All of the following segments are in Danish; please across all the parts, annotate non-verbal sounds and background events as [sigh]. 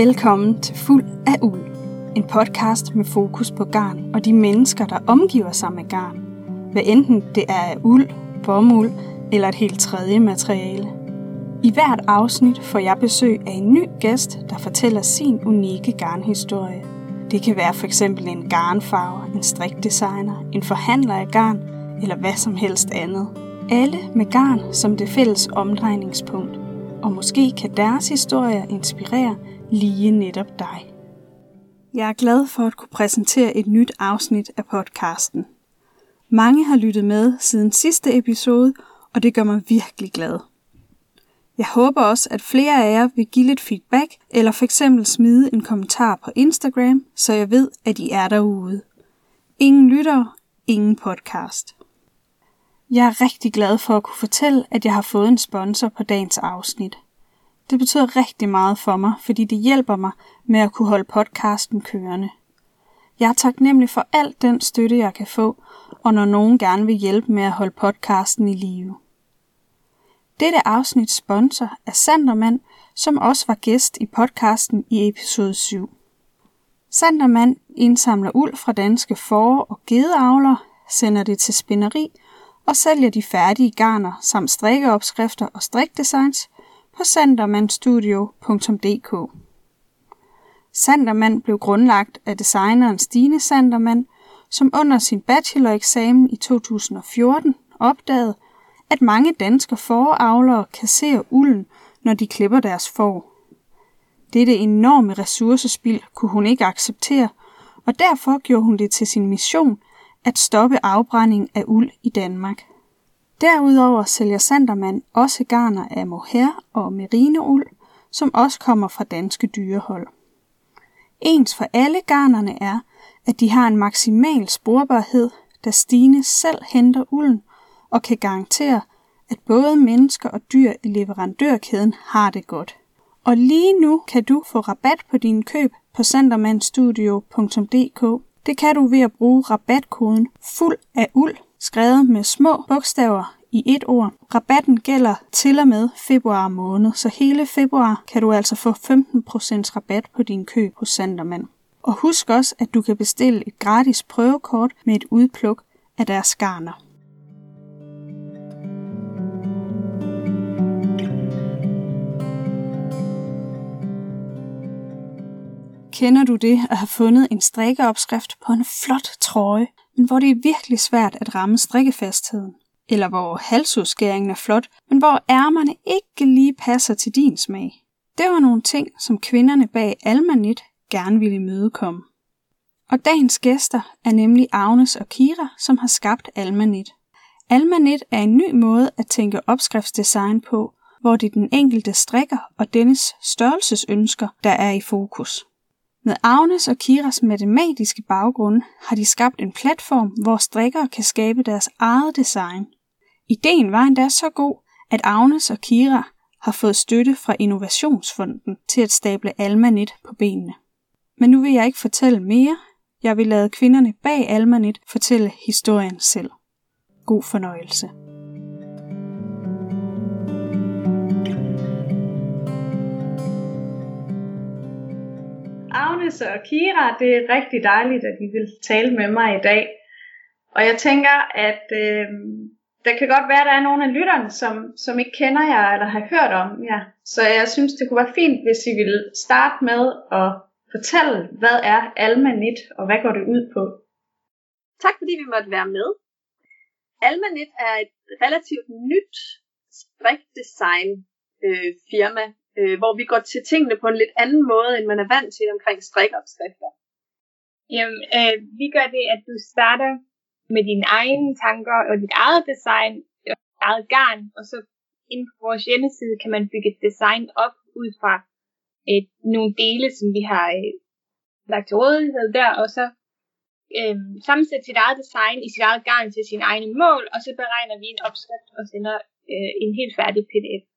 Velkommen til Fuld af Uld. En podcast med fokus på garn og de mennesker, der omgiver sig med garn. Hvad enten det er af uld, bomuld eller et helt tredje materiale. I hvert afsnit får jeg besøg af en ny gæst, der fortæller sin unikke garnhistorie. Det kan være for eksempel en garnfarver, en strikdesigner, en forhandler af garn eller hvad som helst andet. Alle med garn som det fælles omdrejningspunkt. Og måske kan deres historier inspirere lige netop dig. Jeg er glad for at kunne præsentere et nyt afsnit af podcasten. Mange har lyttet med siden sidste episode, og det gør mig virkelig glad. Jeg håber også, at flere af jer vil give lidt feedback, eller for eksempel smide en kommentar på Instagram, så jeg ved, at I er derude. Ingen lytter, ingen podcast. Jeg er rigtig glad for at kunne fortælle, at jeg har fået en sponsor på dagens afsnit. Det betyder rigtig meget for mig, fordi det hjælper mig med at kunne holde podcasten kørende. Jeg er taknemmelig for al den støtte, jeg kan få, og når nogen gerne vil hjælpe med at holde podcasten i live. Dette afsnit sponsor er Sandermand, som også var gæst i podcasten i episode 7. Sandermand indsamler uld fra danske får- og gedeavler, sender det til spinderi og sælger de færdige garner samt strikkeopskrifter og strikdesigns på sandermandstudio.dk. Sandermand blev grundlagt af designeren Stine Sandermand, som under sin bacheloreksamen i 2014 opdagede, at mange danske foravlere kasserer ulden, når de klipper deres får. Dette enorme ressourcespild kunne hun ikke acceptere, og derfor gjorde hun det til sin mission at stoppe afbrænding af uld i Danmark. Derudover sælger Sandermand også garner af mohair og merinould, som også kommer fra danske dyrehold. Ens for alle garnerne er, at de har en maksimal sporbarhed, da Stine selv henter ulden og kan garantere, at både mennesker og dyr i leverandørkæden har det godt. Og lige nu kan du få rabat på dine køb på sandermandstudio.dk. Det kan du ved at bruge rabatkoden fuld af uld, skrevet med små bogstaver i et ord. Rabatten gælder til og med februar måned, så hele februar kan du altså få 15% rabat på din køb hos Sandermand. Og husk også, at du kan bestille et gratis prøvekort med et udpluk af deres garner. Kender du det at have fundet en strikkeopskrift på en flot trøje, men hvor det er virkelig svært at ramme strikkefastheden? Eller hvor halsudskæringen er flot, men hvor ærmerne ikke lige passer til din smag? Det var nogle ting, som kvinderne bag Almanit gerne ville imødekomme. Og dagens gæster er nemlig Agnes og Kira, som har skabt Almanit. Almanit er en ny måde at tænke opskriftsdesign på, hvor det er den enkelte strikker og dennes størrelsesønsker, der er i fokus. Med Agnes og Kiras matematiske baggrund har de skabt en platform, hvor strikkere kan skabe deres eget design. Ideen var endda så god, at Agnes og Kira har fået støtte fra Innovationsfonden til at stable Almanit på benene. Men nu vil jeg ikke fortælle mere. Jeg vil lade kvinderne bag Almanit fortælle historien selv. God fornøjelse. Agnes og Kira, det er rigtig dejligt, at I vil tale med mig i dag. Og jeg tænker, at øh, der kan godt være, at der er nogle af lytterne, som, som ikke kender jer eller har hørt om jer. Så jeg synes, det kunne være fint, hvis I ville starte med at fortælle, hvad er Almanit, og hvad går det ud på? Tak fordi vi måtte være med. Almanit er et relativt nyt strikdesign øh, firma, øh, hvor vi går til tingene på en lidt anden måde, end man er vant til omkring strikopskrifter. Jamen, øh, vi gør det, at du starter med dine egne tanker og dit eget design, og dit eget garn, og så inde på vores hjemmeside kan man bygge et design op ud fra et, nogle dele, som vi har øh, lagt til rådighed der, og så øh, sammensætte sit eget design i sit eget garn til sine egne mål, og så beregner vi en opskrift og sender øh, en helt færdig pdf.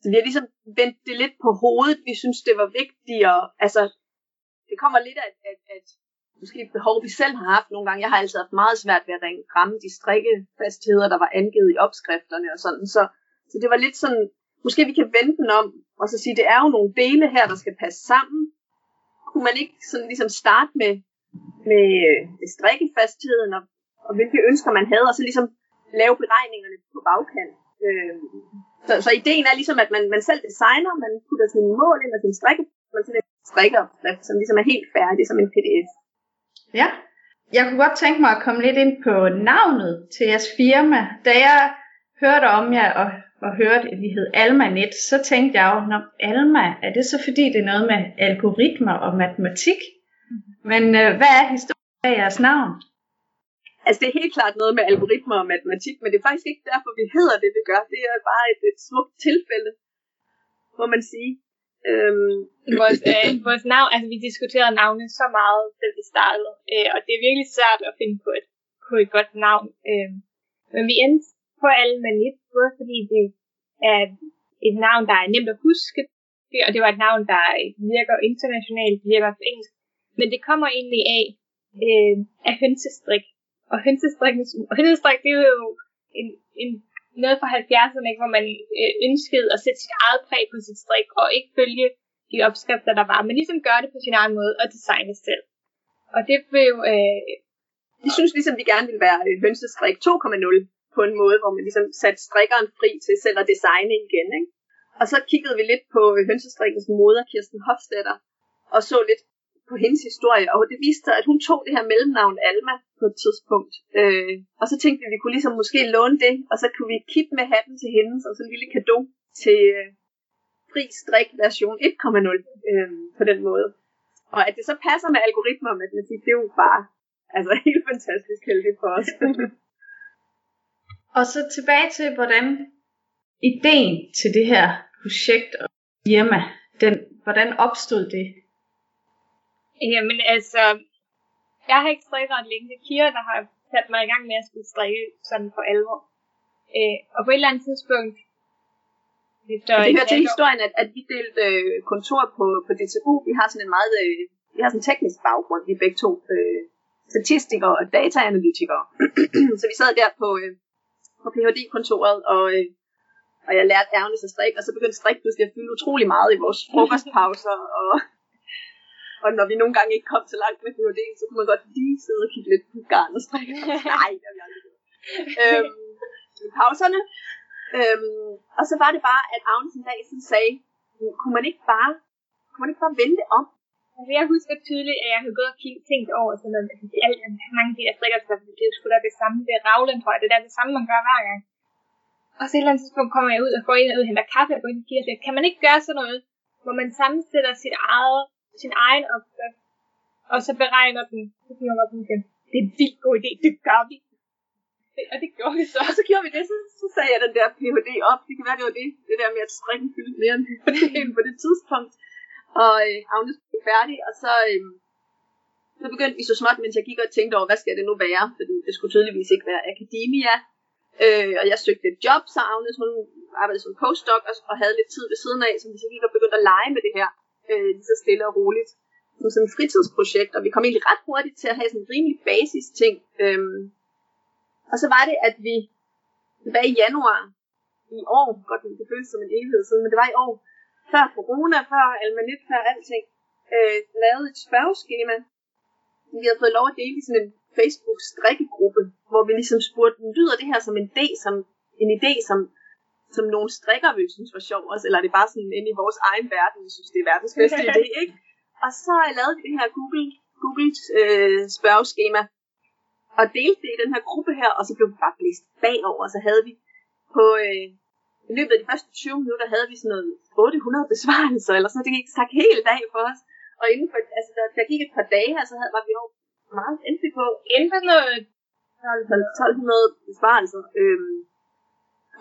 Så vi har ligesom vendt det lidt på hovedet. Vi synes, det var vigtigt, og altså, det kommer lidt af, at, at måske et behov, vi selv har haft nogle gange. Jeg har altid haft meget svært ved at ramme de strikkefastheder, der var angivet i opskrifterne og sådan. Så, så det var lidt sådan, måske vi kan vende den om og så sige, det er jo nogle dele her, der skal passe sammen. Kunne man ikke sådan ligesom starte med, med, øh, med strikkefastheden og, og hvilke ønsker man havde, og så ligesom lave beregningerne på bagkant. Øh, så, så ideen er ligesom, at man, man selv designer, man putter sine mål ind og sin strikke, man sådan en strikkeopskrift, som ligesom er helt færdig som en pdf. Ja, jeg kunne godt tænke mig at komme lidt ind på navnet til jeres firma. Da jeg hørte om jer og, og hørte, at I hed AlmaNet, så tænkte jeg jo, når Alma, er det så fordi det er noget med algoritmer og matematik? Men øh, hvad er historien af jeres navn? Altså det er helt klart noget med algoritmer og matematik, men det er faktisk ikke derfor, vi hedder det, vi gør. Det er bare et, et smukt tilfælde, må man sige. Øhm. Vores, øh, vores navn, altså vi diskuterede navne så meget, da vi startede, øh, og det er virkelig svært at finde på et, på et godt navn. Øh, men vi endte på Almanit, både fordi det er et navn, der er nemt at huske, og det var et navn, der virker internationalt, virker på engelsk, men det kommer egentlig af, øh, af hønsestrik. Og hønsestrik, og hønsestræk, det er jo en, en, noget fra 70'erne, hvor man øh, ønskede at sætte sit eget præg på sit strik, og ikke følge de opskrifter, der var, men ligesom gøre det på sin egen måde og designe selv. Og det blev... Øh, vi synes ligesom, vi gerne ville være øh, hønsestrik 2.0 på en måde, hvor man ligesom satte strikkeren fri til selv at designe igen. Ikke? Og så kiggede vi lidt på øh, hønsestrikkens moder, Kirsten Hofstetter, og så lidt på hendes historie, og det viste sig, at hun tog det her mellemnavn Alma på et tidspunkt. Øh, og så tænkte vi, at vi kunne ligesom måske låne det, og så kunne vi kippe med hatten til hende, og så en lille gave til øh, fri strik version 1.0 øh, på den måde. Og at det så passer med algoritmer og matematik, det er jo bare altså, [laughs] helt fantastisk heldigt for os. og så tilbage til, hvordan ideen til det her projekt og firma, den, hvordan opstod det? Jamen altså, jeg har ikke strikket ret længe. Det er Kira, der har sat mig i gang med at skulle strikke sådan for alvor. Øh, og på et eller andet tidspunkt, efter det hører til historien, at, at vi delte øh, kontor på, på DTU. Vi har sådan en meget øh, vi har sådan en teknisk baggrund. Vi er begge to øh, statistikere og dataanalytikere. [clears throat] så vi sad der på, øh, på Ph.D.-kontoret, og, øh, og jeg lærte ærgernes at strikke, og så begyndte strik pludselig at fylde utrolig meget i vores frokostpauser, og og når vi nogle gange ikke kom så langt med PhD, så kunne man godt lige sidde og kigge lidt på garn og strikke. [laughs] Nej, det har vi aldrig gjort. øhm, pauserne. Øhm, og så var det bare, at Agnes en dag sådan sagde, kunne man ikke bare, kunne man ikke bare vente om? Altså, jeg husker tydeligt, at jeg havde gået og tænkt over sådan noget, det er alt, mange af de der strikker, det er sgu da det samme, det er ravlen, tror jeg, det er det samme, man gør hver gang. Og så et eller andet tidspunkt kommer jeg ud og går ind og henter kaffe og går ind og kigger, kan man ikke gøre sådan noget, hvor man sammensætter sit eget sin egen opskrift, og så beregner den, så man sådan igen, det er en vildt god idé, det gør vi. Og det gjorde vi så. Og så gjorde vi det, så, så sagde jeg den der PhD op. Det kan være, det var det, det der med at strikken fyldte mere end PhD [laughs] på det tidspunkt. Og øh, Agnes blev færdig, og så, øh, så begyndte vi så småt, mens jeg gik og tænkte over, hvad skal det nu være? Fordi det skulle tydeligvis ikke være akademia. Øh, og jeg søgte et job, så Agnes hun arbejdede som postdoc og, og havde lidt tid ved siden af, så vi så gik og begyndte at lege med det her øh, lige så stille og roligt som sådan et fritidsprojekt, og vi kom egentlig ret hurtigt til at have sådan en rimelig basis ting. Øhm, og så var det, at vi tilbage i januar i år, godt det føles som en evighed siden, men det var i år, før corona, før almanit, før alting, øh, lavede et spørgeskema. Vi havde fået lov at dele i sådan en Facebook-strikkegruppe, hvor vi ligesom spurgte, lyder det her som en idé, som, en idé, som som nogle strikker ville synes var sjov også, eller er det bare sådan inde i vores egen verden, vi synes, det er verdens bedste [laughs] idé, ikke? Og så har jeg lavet det her Google, Google øh, spørgeskema, og delte det i den her gruppe her, og så blev vi bare blæst bagover, og så havde vi på, øh, i løbet af de første 20 minutter, havde vi sådan noget 800 besvarelser, eller sådan det gik sagt hele dag for os. Og inden for, altså der, der gik et par dage her, så havde, var vi jo meget endelig på. Inden for noget 1200 besvarelser. Øhm,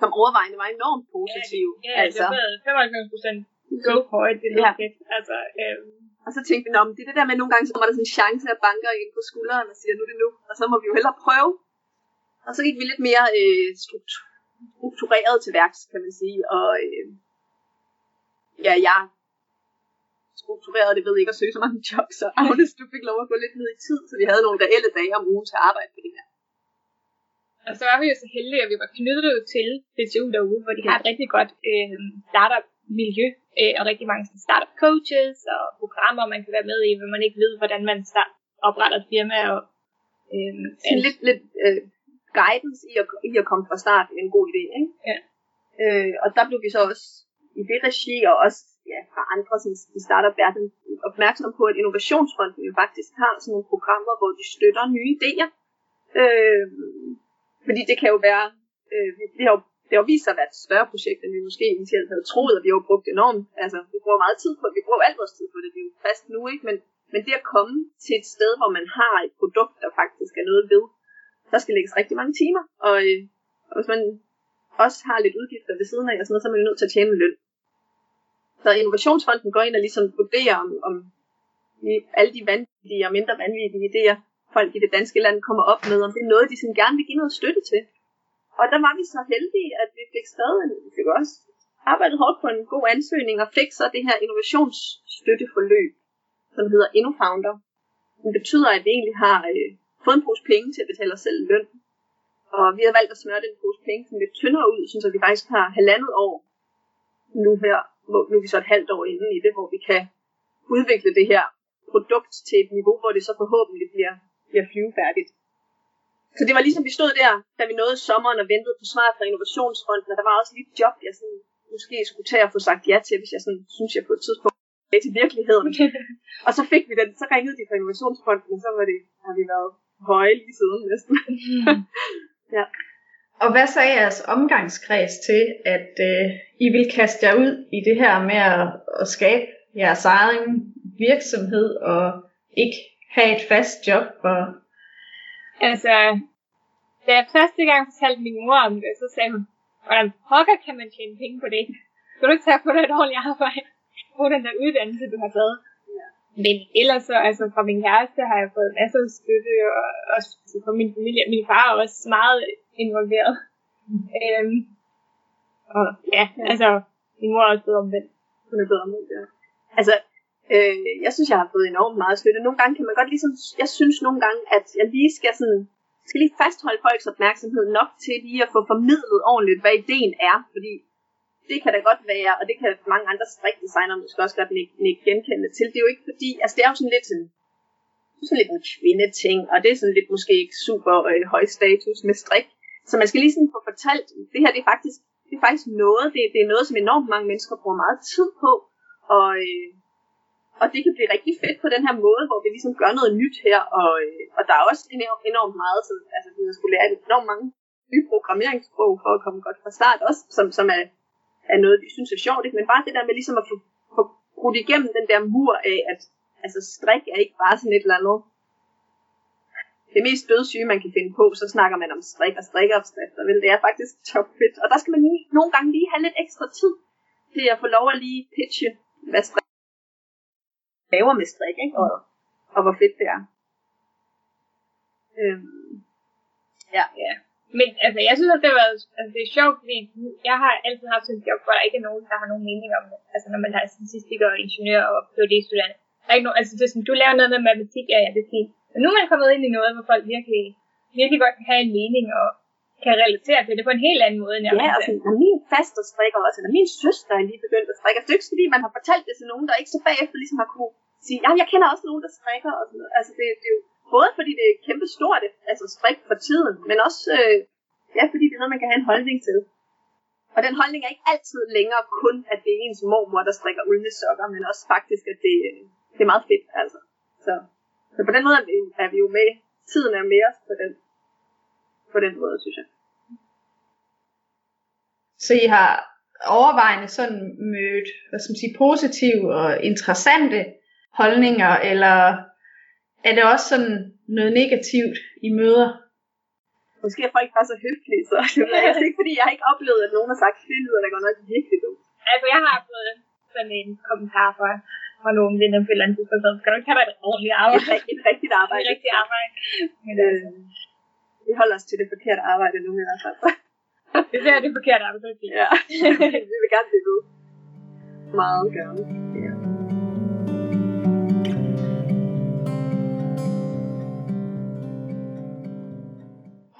som overvejende var enormt positiv. Ja, ja altså. det var 95 procent go for it, det ja. Altså, øhm. Og så tænkte vi, om det er det der med, nogle gange så kommer der sådan en chance at banke ind på skulderen og siger, nu er det nu, og så må vi jo hellere prøve. Og så gik vi lidt mere øh, struktureret til værks, kan man sige, og øh, ja, jeg struktureret, det ved ikke at søge så mange [laughs] jobs, så Agnes, du fik lov at gå lidt ned i tid, så vi havde nogle reelle dage om ugen til at arbejde på det her. Og så var vi jo så heldige, at vi var knyttet til DTU derude, hvor de har et rigtig godt øh, startup-miljø. øh, og rigtig mange startup coaches og programmer, man kan være med i, hvis man ikke ved, hvordan man start, opretter et firma. Og, øh, Sådan lidt, lidt øh, guidance i at, i at komme fra start er en god idé. Ikke? Ja. Øh, og der blev vi så også i det regi, og også ja, fra andre i startup-verden, opmærksom på, at Innovationsfonden jo faktisk har sådan nogle programmer, hvor de støtter nye idéer. Øh, fordi det kan jo være, øh, det har jo det har vist sig at være et større projekt, end vi måske initialt havde troet, og vi har jo brugt enormt. Altså, vi bruger meget tid på det. Vi bruger alt vores tid på det. Det er jo fast nu, ikke? Men, men det at komme til et sted, hvor man har et produkt, der faktisk er noget ved, der skal lægges rigtig mange timer. Og, øh, og hvis man også har lidt udgifter ved siden af, og sådan noget, så er man jo nødt til at tjene løn. Så Innovationsfonden går ind og ligesom vurderer, om, om alle de vanvittige og mindre vanvittige idéer, folk i det danske land kommer op med, om det er noget, de sådan gerne vil give noget støtte til. Og der var vi så heldige, at vi fik skrevet en, vi fik også arbejdet hårdt på en god ansøgning, og fik så det her innovationsstøtteforløb, som hedder InnoFounder. Det betyder, at vi egentlig har øh, fået en pose penge til at betale os selv løn. Og vi har valgt at smøre den pose penge sådan lidt tyndere ud, så vi faktisk har halvandet år nu her, hvor nu er vi så et halvt år inde i det, hvor vi kan udvikle det her produkt til et niveau, hvor det så forhåbentlig bliver, bliver flyvefærdigt. Så det var ligesom, vi stod der, da vi nåede sommeren og ventede på svar fra Innovationsfonden, og der var også lige et job, jeg sådan, måske skulle tage og få sagt ja til, hvis jeg sådan, synes, jeg på et tidspunkt er til virkeligheden. [laughs] og så fik vi den, så ringede de fra Innovationsfonden, og så var det, har vi været høje lige siden næsten. [laughs] ja. Og hvad sagde jeres omgangskreds til, at øh, I vil kaste jer ud i det her med at, at skabe jeres egen virksomhed og ikke have et fast job og Altså, da jeg første gang fortalte min mor om det, så sagde hun, hvordan pokker kan man tjene penge på det? Skal du ikke tage på dig et ordentligt arbejde? På den der uddannelse, du har taget. Ja. Men ellers så, altså fra min kæreste har jeg fået masser af støtte, og også altså, fra min familie. Min far er også meget involveret. Mm. Øhm, og ja, ja, altså, min mor er også blevet omvendt. Hun er blevet omvendt, ja. Altså, Øh, jeg synes, jeg har fået enormt meget støtte. Nogle gange kan man godt ligesom, jeg synes nogle gange, at jeg lige skal sådan, skal lige fastholde folks opmærksomhed nok til lige at få formidlet ordentligt, hvad ideen er, fordi det kan da godt være, og det kan mange andre strikdesignere måske også godt ikke genkende til. Det er jo ikke fordi, altså det er jo sådan lidt sådan, sådan lidt en kvindeting, og det er sådan lidt måske ikke super øh, høj status med strik. Så man skal lige sådan få fortalt, det her det er faktisk, det er faktisk noget, det, det er noget, som enormt mange mennesker bruger meget tid på, og, øh, og det kan blive rigtig fedt på den her måde, hvor vi ligesom gør noget nyt her, og, øh, og der er også enormt, enormt meget, så, altså vi har skulle lære enormt mange nye programmeringssprog for at komme godt fra start også, som, som er, er noget, vi synes er sjovt, ikke? men bare det der med ligesom at få, få brudt igennem den der mur af, at altså strik er ikke bare sådan et eller andet det mest dødssyge, man kan finde på, så snakker man om strik og strikkeopskrifter, vel, det er faktisk top fedt. Og der skal man lige, nogle gange lige have lidt ekstra tid til at få lov at lige pitche, hvad strik laver med strik, ikke? Og, og hvor fedt det er. Øhm, ja. ja. Men altså, jeg synes, at det, var, altså, det er sjovt, fordi jeg har altid haft en job, hvor der ikke er nogen, der har nogen mening om det. Altså, når man har statistiker og ingeniør og PhD-studerende. Der er ikke nogen, altså, det er sådan, du laver noget med matematik, ja, ja, det er fint. Men nu er man kommet ind i noget, hvor folk virkelig, virkelig godt kan have en mening og kan relatere til det på en helt anden måde, jeg Ja, og sådan, og min faster strikker også, eller min søster er lige begyndt at strikke. Altså, det er ikke fordi, man har fortalt det til nogen, der ikke så bagefter ligesom har kunne sige, ja, jeg kender også nogen, der strikker. Og sådan noget. Altså, det, det er jo både fordi det er kæmpe stort, altså strik for tiden, men også øh, ja, fordi det er noget, man kan have en holdning til. Og den holdning er ikke altid længere kun, at det er ens mormor, der strikker uldne sokker, men også faktisk, at det, det er meget fedt. Altså. Så, så på den måde er vi, er vi jo med. Tiden er mere på den, på den måde, synes jeg. Så I har overvejende sådan mødt hvad skal man sige, positive og interessante holdninger, eller er det også sådan noget negativt i møder? Måske er folk bare så høflige, så det er ikke fordi, jeg har ikke oplevet, at nogen har sagt, det lyder da godt nok virkelig dumt. Altså, jeg har fået sådan en kommentar fra, fra nogen venner på et eller andet tidspunkt, så skal du ikke have et ordentligt arbejde? Et, et rigtigt arbejde. Et rigtigt arbejde. Men, øh, vi holder os til det forkerte arbejde nu i hvert fald. [laughs] det er det forkerte arbejde. Ja, [laughs] vi vil gerne blive ved. Meget gerne. Ja.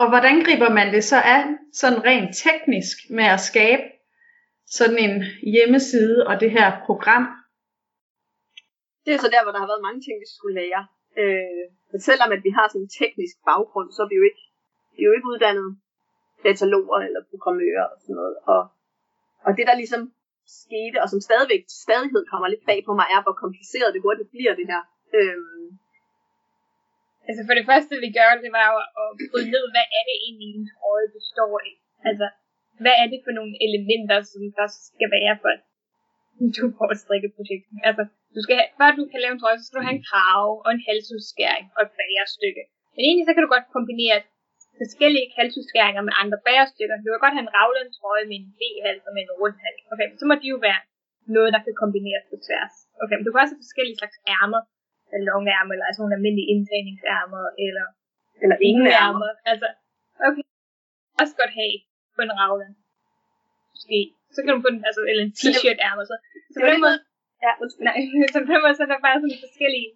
Og hvordan griber man det så an, sådan rent teknisk, med at skabe sådan en hjemmeside og det her program? Det er så der, hvor der har været mange ting, vi skulle lære. Øh, men selvom at vi har sådan en teknisk baggrund, så er vi jo ikke, de er jo ikke uddannet dataloger eller programmører og sådan noget. Og, og det, der ligesom skete, og som stadigvæk stadighed kommer lidt bag på mig, er, hvor kompliceret det hurtigt bliver det her. Øhm. Altså for det første, vi gør, det var jo at bryde ned, hvad er det egentlig, en trøje består af? Altså, hvad er det for nogle elementer, som der skal være for, at du får et strikkeprojekt? Altså, du skal have, før du kan lave en trøje, så skal du have en krave og en halsudskæring og et bagerstykke. Men egentlig så kan du godt kombinere forskellige halsudskæringer med andre bagerstykker. Du kan godt have en ravlen trøje med en V-hals og med en rund hals. Okay, så må de jo være noget, der kan kombineres på tværs. Okay, men du kan også have forskellige slags ærmer. Salonærmer, eller altså nogle almindelige indtagningsærmer, eller, eller ingen ærmer. Altså, okay. Også godt have på en ravlen. Måske. Så kan du få en, altså, eller en t-shirt ærmer. Så, så på den måde, Ja, nej, [laughs] så på den måde, så er der bare sådan forskellige,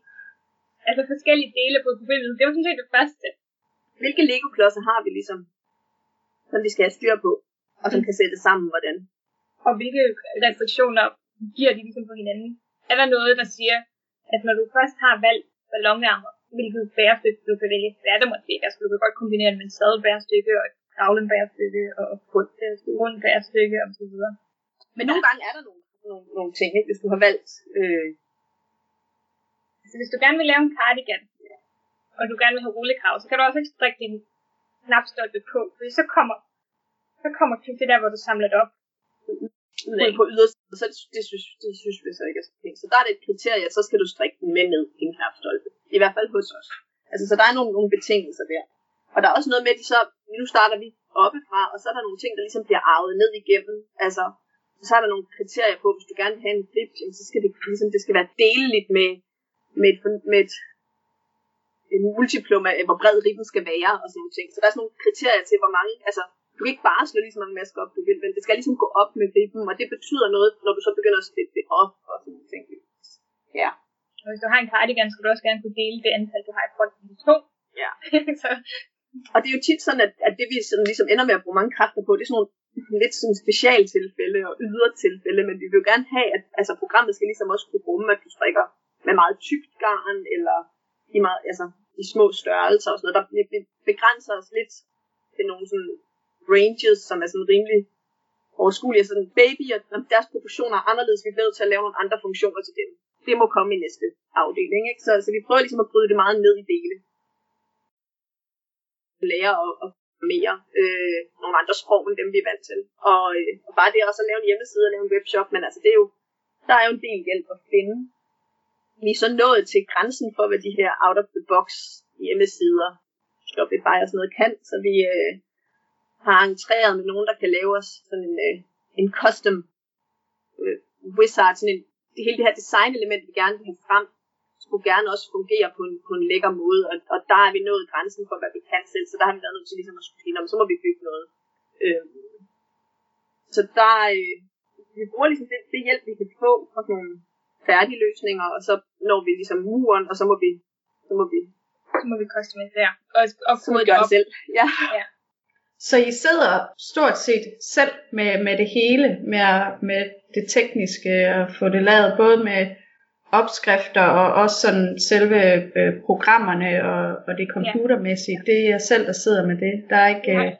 altså forskellige dele på problemet. Det var sådan set det første. Hvilke Lego-klodser har vi ligesom, som vi skal have styr på, og som kan sættes sammen, hvordan? Og hvilke refleksioner giver de ligesom på hinanden? Er der noget, der siger, at når du først har valgt ballonærmer, hvilket bærestykke du kan vælge, hvad det måske ikke? Altså, du kan godt kombinere det med en sadelbærestykke og et kravlen bærestykke og et rundt bærestykke og så videre. Men nogle gange er der nogle, nogle, nogle ting, ikke? hvis du har valgt... Øh... Altså, hvis du gerne vil lave en cardigan, og du gerne vil have rullekrav, så kan du også ikke strikke din knapstolpe på, for så kommer, så kommer det der, hvor du samler det op. Ud på ydersiden, så det, det, synes, det synes vi så ikke er så pænt. Så der er det et kriterie, at så skal du strikke den med ned i en knapstolpe. I hvert fald hos os. Altså, så der er nogle, nogle betingelser der. Og der er også noget med, at de så, nu starter vi oppefra, og så er der nogle ting, der ligesom bliver arvet ned igennem. Altså, så er der nogle kriterier på, hvis du gerne vil have en grip, så skal det ligesom, det skal være deleligt med, med et, med et en multiplum af, hvor bred ribben skal være og sådan nogle ting. Så der er sådan nogle kriterier til, hvor mange, altså du kan ikke bare slå lige så mange masker op, du vil, men det skal ligesom gå op med ribben, og det betyder noget, når du så begynder at splitte det op og sådan nogle ting. Ja. Og hvis du har en cardigan, skal du også gerne kunne dele det antal, du har i fronten i to. Ja. [laughs] så. Og det er jo tit sådan, at, at det vi sådan ligesom ender med at bruge mange kræfter på, det er sådan nogle lidt sådan specialtilfælde og ydre tilfælde, men vi vil jo gerne have, at altså, programmet skal ligesom også kunne rumme, at du strikker med meget tykt garn, eller i, meget, altså, i små størrelser og sådan noget. Der, vi begrænser os lidt til nogle sådan ranges, som er sådan rimelig overskuelige. Altså, sådan babyer, deres proportioner er anderledes. Vi bliver nødt til at lave nogle andre funktioner til dem. Det må komme i næste afdeling. Ikke? Så, så vi prøver ligesom at bryde det meget ned i dele. Lære og, og mere øh, nogle andre sprog end dem, vi er vant til. Og, øh, og bare det også at lave en hjemmeside og lave en webshop, men altså det er jo, der er jo en del hjælp at finde vi er så nået til grænsen for, hvad de her out-of-the-box hjemmesider, Shopify og sådan noget kan, så vi øh, har entreret med nogen, der kan lave os sådan en, øh, en custom øh, wizard, sådan en, det hele det her designelement, vi gerne vil have frem, skulle gerne også fungere på en, på en lækker måde, og, og der er vi nået grænsen for, hvad vi kan selv, så der har vi været nødt til ligesom at skulle finde, så må vi bygge noget. Øh, så der, øh, vi bruger ligesom det, det hjælp, vi kan få fra nogle færdige løsninger, og så når vi ligesom muren, og så må vi, så må vi, så må vi customisere og, og få det op. selv. Ja. ja. Så I sidder stort set selv med, med det hele, med, med det tekniske, og få det lavet både med opskrifter og også sådan selve øh, programmerne og, og det computermæssige. Ja. Det er jeg selv, der sidder med det. Der er ikke... Nej.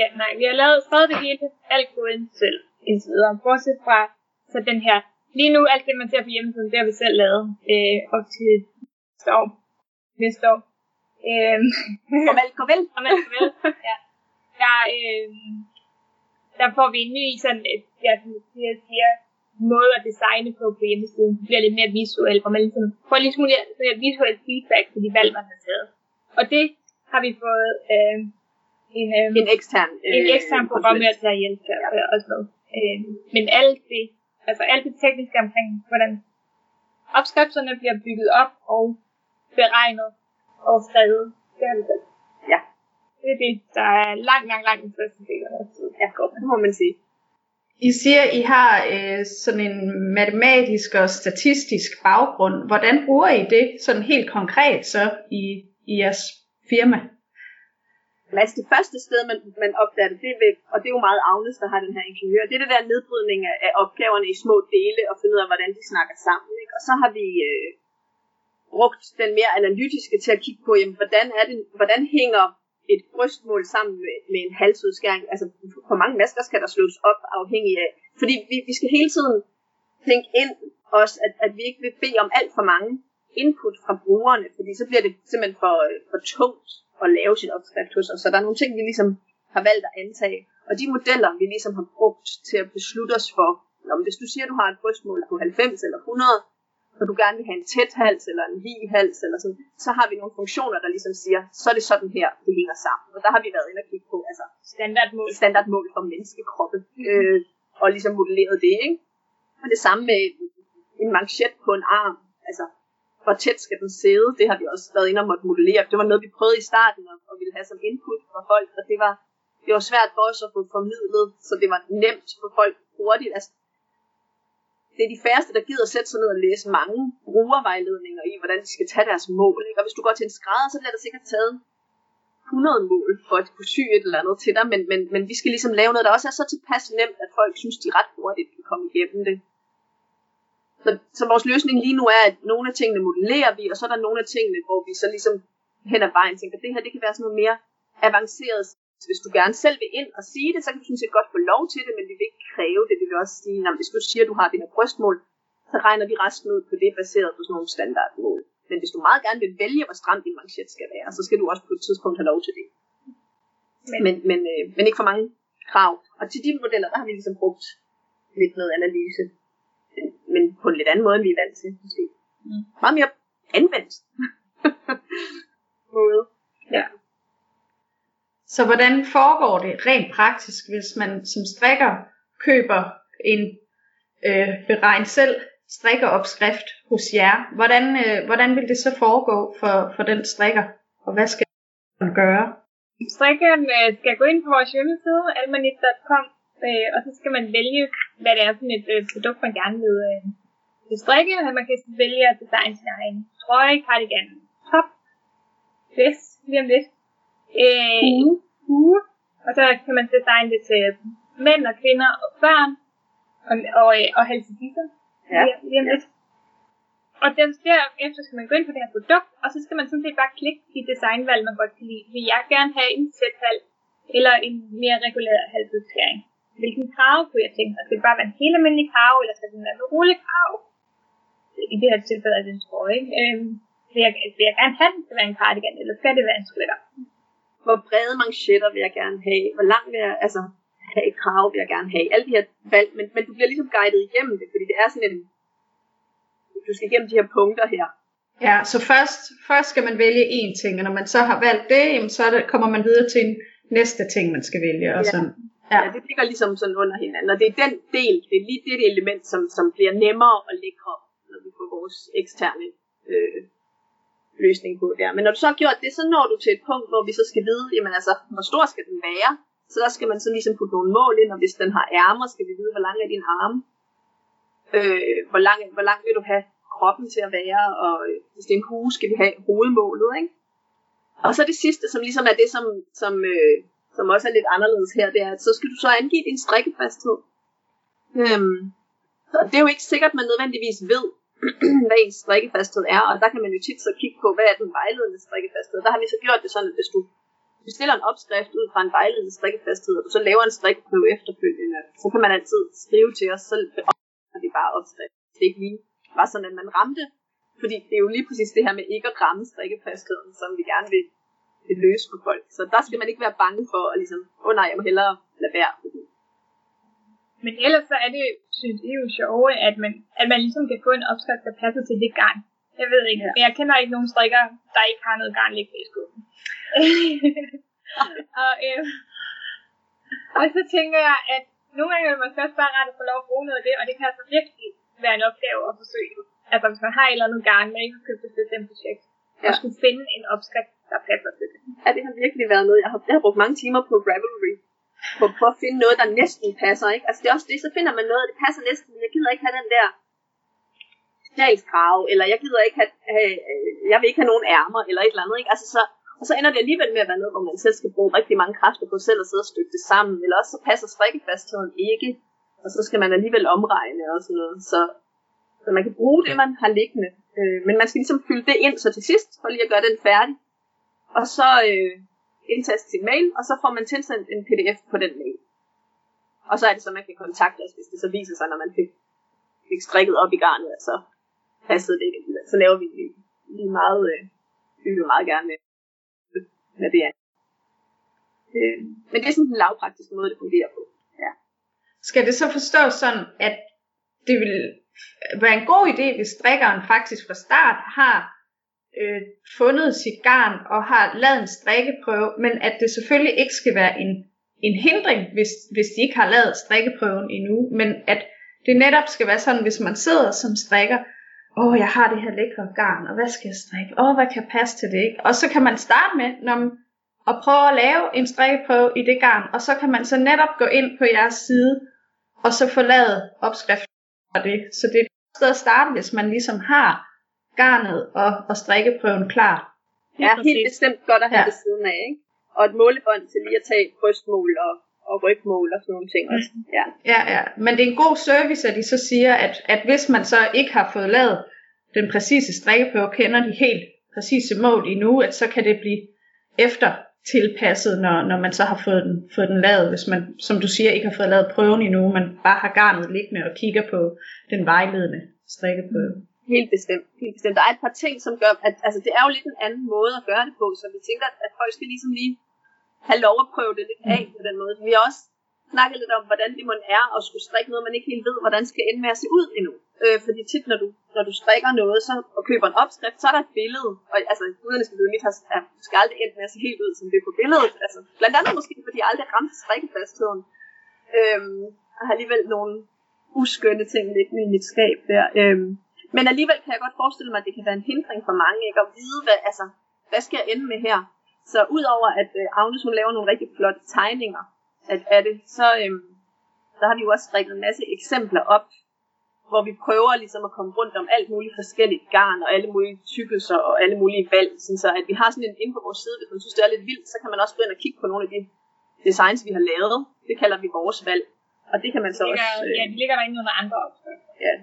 Ja, nej, vi har lavet skrevet det hele, alt koden selv indtil videre. Bortset fra så den her lige nu, alt det, man ser på hjemmesiden, det har vi selv lavet øh, op til næste år. Næste år. Øh, Farvel, farvel. [laughs] Farvel, farvel. ja. Der, øh, der får vi en ny sådan, et, ja, siger, siger, måde at designe på på hjemmesiden. Det bliver lidt mere visuelt, hvor man ligesom får lidt mere sådan visuel feedback på de valg, man har taget. Og det har vi fået øh, en, øh, en ekstern, øh, en ekstern programmer til at hjælpe ja. sådan noget. Øh, men alt det altså alt det tekniske omkring, hvordan opskrifterne bliver bygget op og beregnet og skrevet. Det er det. Ja. Det er det, der er langt, langt, langt den største del af vores tid. Ja, godt, det må man sige. I siger, I har øh, sådan en matematisk og statistisk baggrund. Hvordan bruger I det sådan helt konkret så i, i jeres firma? Eller altså det første sted, man, man opdager det, det er ved, og det er jo meget Agnes, der har den her ingeniør, det er det der nedbrydning af, af opgaverne i små dele, og finde ud af, hvordan de snakker sammen. Ikke? Og så har vi øh, brugt den mere analytiske til at kigge på, jamen, hvordan, er det, hvordan hænger et brystmål sammen med, med en halsudskæring. Altså, hvor mange masker skal der slås op afhængig af? Fordi vi, vi skal hele tiden tænke ind også, at, at vi ikke vil bede om alt for mange input fra brugerne, fordi så bliver det simpelthen for, øh, for tungt at lave sin opskrift hos os. Så der er nogle ting, vi ligesom har valgt at antage. Og de modeller, vi ligesom har brugt til at beslutte os for, om hvis du siger, at du har et brystmål på 90 eller 100, og du gerne vil have en tæt hals eller en vid hals, eller sådan, så har vi nogle funktioner, der ligesom siger, så er det sådan her, det hænger sammen. Og der har vi været inde og kigge på, altså standardmål, standardmål for menneskekroppe, øh, og ligesom modelleret det, ikke? Og det samme med en manchet på en arm, altså hvor tæt skal den sidde, det har vi også været inde og måtte modellere. Det var noget, vi prøvede i starten og, og ville have som input fra folk, og det var, det var svært for os at få formidlet, så det var nemt for folk hurtigt. Altså, det er de færreste, der gider sætte sig ned og læse mange brugervejledninger i, hvordan de skal tage deres mål. Ikke? Og hvis du går til en skrædder, så bliver der sikkert taget 100 mål for at kunne sy et eller andet til dig, men, men, men vi skal ligesom lave noget, der også er så tilpas nemt, at folk synes, de ret hurtigt kan komme igennem det. Så, så vores løsning lige nu er, at nogle af tingene modellerer vi, og så er der nogle af tingene, hvor vi så ligesom hen ad vejen tænker, at det her det kan være sådan noget mere avanceret. Hvis du gerne selv vil ind og sige det, så kan du sådan set godt få lov til det, men vi vil ikke kræve det. Vi vil også sige, at hvis du siger, at du har det her brystmål, så regner vi resten ud på det, baseret på sådan nogle standardmål. Men hvis du meget gerne vil vælge, hvor stram din manchet skal være, så skal du også på et tidspunkt have lov til det. Men, men, men, øh, men ikke for mange krav. Og til de modeller, der har vi ligesom brugt lidt noget analyse men på en lidt anden måde, end vi er vant til, måske. Mm. Meget mere anvendt måde. Ja. Så hvordan foregår det rent praktisk, hvis man som strikker køber en øh, beregn selv strikkeopskrift hos jer? Hvordan, øh, hvordan vil det så foregå for, for den strikker, og hvad skal man gøre? Strikkeren øh, skal gå ind på vores hjemmeside, almanit.com, øh, og så skal man vælge, hvad det er for et øh, produkt, man gerne vil, øh, vil strikke, og man kan vælge at designe sin egen trøje, cardigan, top, vest, lige om lidt, øh, uh. hue, og så kan man designe det til mænd og kvinder og børn, og, og, øh, og halsedisser, ja. lige, om lidt. Og den, derefter skal man gå ind på det her produkt, og så skal man sådan set bare klikke i designvalg, man godt kan lide. Vil jeg gerne have en sæthal, eller en mere regulær halsudskæring? Hvilken krav kunne jeg tænke mig? Skal det bare være en helt almindelig krav, eller skal det være en rolig krav? I det her tilfælde er det en trøje. Øhm, vil, jeg, vil jeg gerne have den til at være en cardigan, eller skal det være en sweater? Hvor brede manchetter vil jeg gerne have? Hvor lang vil jeg, altså, have et krav vil jeg gerne have? Alle de her valg, men, men du bliver ligesom guidet igennem det, fordi det er sådan en, du skal igennem de her punkter her. Ja, så først, først skal man vælge én ting, og når man så har valgt det, jamen, så det, kommer man videre til en næste ting, man skal vælge. Og ja. sådan. Ja. ja, det ligger ligesom sådan under hinanden, og det er den del, det er lige det element, som, som bliver nemmere og lækre, når vi får vores eksterne øh, løsning på der. Men når du så har gjort det, så når du til et punkt, hvor vi så skal vide, jamen altså, hvor stor skal den være? Så der skal man så ligesom putte nogle mål ind, og hvis den har ærmer, skal vi vide, hvor lang er din arm? Øh, hvor, lang, hvor lang vil du have kroppen til at være? Og øh, hvis det er en hue, skal vi have hovedmålet, ikke? Og så det sidste, som ligesom er det, som, som, øh, som også er lidt anderledes her, det er, at så skal du så angive din strikkefasthed. Øhm, og det er jo ikke sikkert, at man nødvendigvis ved, [clears throat] hvad ens strikkefasthed er, og der kan man jo tit så kigge på, hvad er den vejledende strikkefasthed. Der har vi så gjort det sådan, at hvis du bestiller en opskrift ud fra en vejledende strikkefasthed, og du så laver en strikkeprøve efterfølgende, så kan man altid skrive til os, så er det bare opskrift. Det er ikke lige var sådan, at man ramte, fordi det er jo lige præcis det her med ikke at ramme strikkefastheden, som vi gerne vil, vil løse for folk. Så der skal man ikke være bange for at ligesom, åh oh, nej, jeg må hellere lade være. Men ellers så er det, synes jeg jo sjove, at man, at man ligesom kan få en opskrift, der passer til det garn. Jeg ved ikke, ja. men jeg kender ikke nogen strikker, der ikke har noget garn liggende i skuffen. [laughs] og, øh, og så tænker jeg, at nogle gange er man først bare ret at få lov at bruge noget af det, og det kan altså virkelig være en opgave at forsøge. Altså hvis man har et eller andet garn, man ikke har købt et bestemt projekt, ja. og skulle finde en opskrift, der passer til det. Ja, det har virkelig været noget. Jeg har, jeg har brugt mange timer på Ravelry, på, på at finde noget, der næsten passer. Ikke? Altså det er også det, så finder man noget, det passer næsten, men jeg gider ikke have den der sjalskrave, eller jeg gider ikke have, have, jeg vil ikke have nogen ærmer, eller et eller andet. Ikke? Altså så, Og så ender det alligevel med at være noget, hvor man selv skal bruge rigtig mange kræfter på selv at sidde og stykke det sammen, eller også så passer strikkefastheden ikke, og så skal man alligevel omregne og sådan noget. Så, så man kan bruge det, man har liggende, øh, men man skal ligesom fylde det ind så til sidst, for lige at gøre den færdig. Og så øh, indtaste sin mail, og så får man tilsendt en pdf på den mail. Og så er det så, man kan kontakte os, hvis det så viser sig, når man fik, fik strikket op i garnet, og så passede det ikke. Så laver vi lige, lige meget, øh, vi vil meget gerne øh, med, det er. Øh, men det er sådan en lavpraktisk måde, det fungerer på. Ja. Skal det så forstås sådan, at det vil være en god idé, hvis strikkeren faktisk fra start har øh, fundet sit garn og har lavet en strikkeprøve, men at det selvfølgelig ikke skal være en, en hindring, hvis, hvis de ikke har lavet strikkeprøven endnu, men at det netop skal være sådan, hvis man sidder som strikker, åh, oh, jeg har det her lækre garn, og hvad skal jeg strikke? Åh, oh, hvad kan passe til det? Ikke? Og så kan man starte med når man, at prøve at lave en strikkeprøve i det garn, og så kan man så netop gå ind på jeres side, og så få lavet opskriften for det. Så det er et sted at starte, hvis man ligesom har garnet og, og strikkeprøven klar. Ja, helt bestemt godt at have ja. det siden af, ikke? Og et målebånd til lige at tage brystmål og, og rygmål og sådan nogle ting også. Ja. ja, ja. Men det er en god service, at de så siger, at, at hvis man så ikke har fået lavet den præcise strikkeprøve, kender de helt præcise mål endnu, at så kan det blive efter tilpasset, når, når man så har fået den, fået den lavet, hvis man, som du siger, ikke har fået lavet prøven endnu, man bare har garnet liggende og kigger på den vejledende strikkeprøve. Helt bestemt, helt bestemt. Der er et par ting, som gør, at altså, det er jo lidt en anden måde at gøre det på, så vi tænker, at folk skal ligesom lige have lov at prøve det lidt af på den måde. Vi har også snakket lidt om, hvordan det må er at skulle strikke noget, man ikke helt ved, hvordan det skal ende med at se ud endnu. Øh, fordi tit, når du, når du strikker noget så, og køber en opskrift, så er der et billede. Og altså, uden at mit har, ja, du skal aldrig ende med at se helt ud, som det er på billedet. Altså, blandt andet måske, fordi jeg aldrig ramte strikkefastheden. Øh, og har alligevel nogle uskønne ting liggende i mit skab der. Øh, men alligevel kan jeg godt forestille mig, at det kan være en hindring for mange, ikke? At vide, hvad, altså, hvad skal jeg ende med her? Så udover at øh, Agnes hun laver nogle rigtig flotte tegninger af, af det, så, øhm, så har vi jo også strikket en masse eksempler op, hvor vi prøver ligesom at komme rundt om alt muligt forskelligt garn og alle mulige tykkelser og alle mulige valg, sådan så at vi har sådan en inde på vores side, hvis man synes det er lidt vildt, så kan man også gå ind og kigge på nogle af de designs, vi har lavet. Det kalder vi vores valg. Og det kan man så ligger, også... Øh, ja, de ligger der inde under andre opskrifter. Ja,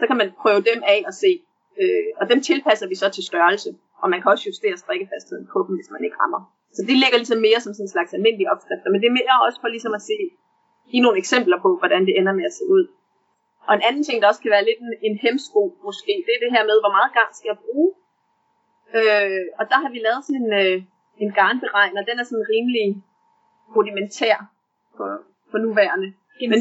så kan man prøve dem af og se. Øh, og dem tilpasser vi så til størrelse. Og man kan også justere strikkefastheden på dem, hvis man ikke rammer. Så det ligger ligesom mere som sådan en slags almindelige opskrifter. Men det er mere også for ligesom at se, give nogle eksempler på, hvordan det ender med at se ud. Og en anden ting, der også kan være lidt en, en hemsko måske, det er det her med, hvor meget garn skal jeg bruge. Øh, og der har vi lavet sådan en, øh, en garnberegner. Den er sådan rimelig rudimentær på, på nuværende. Men,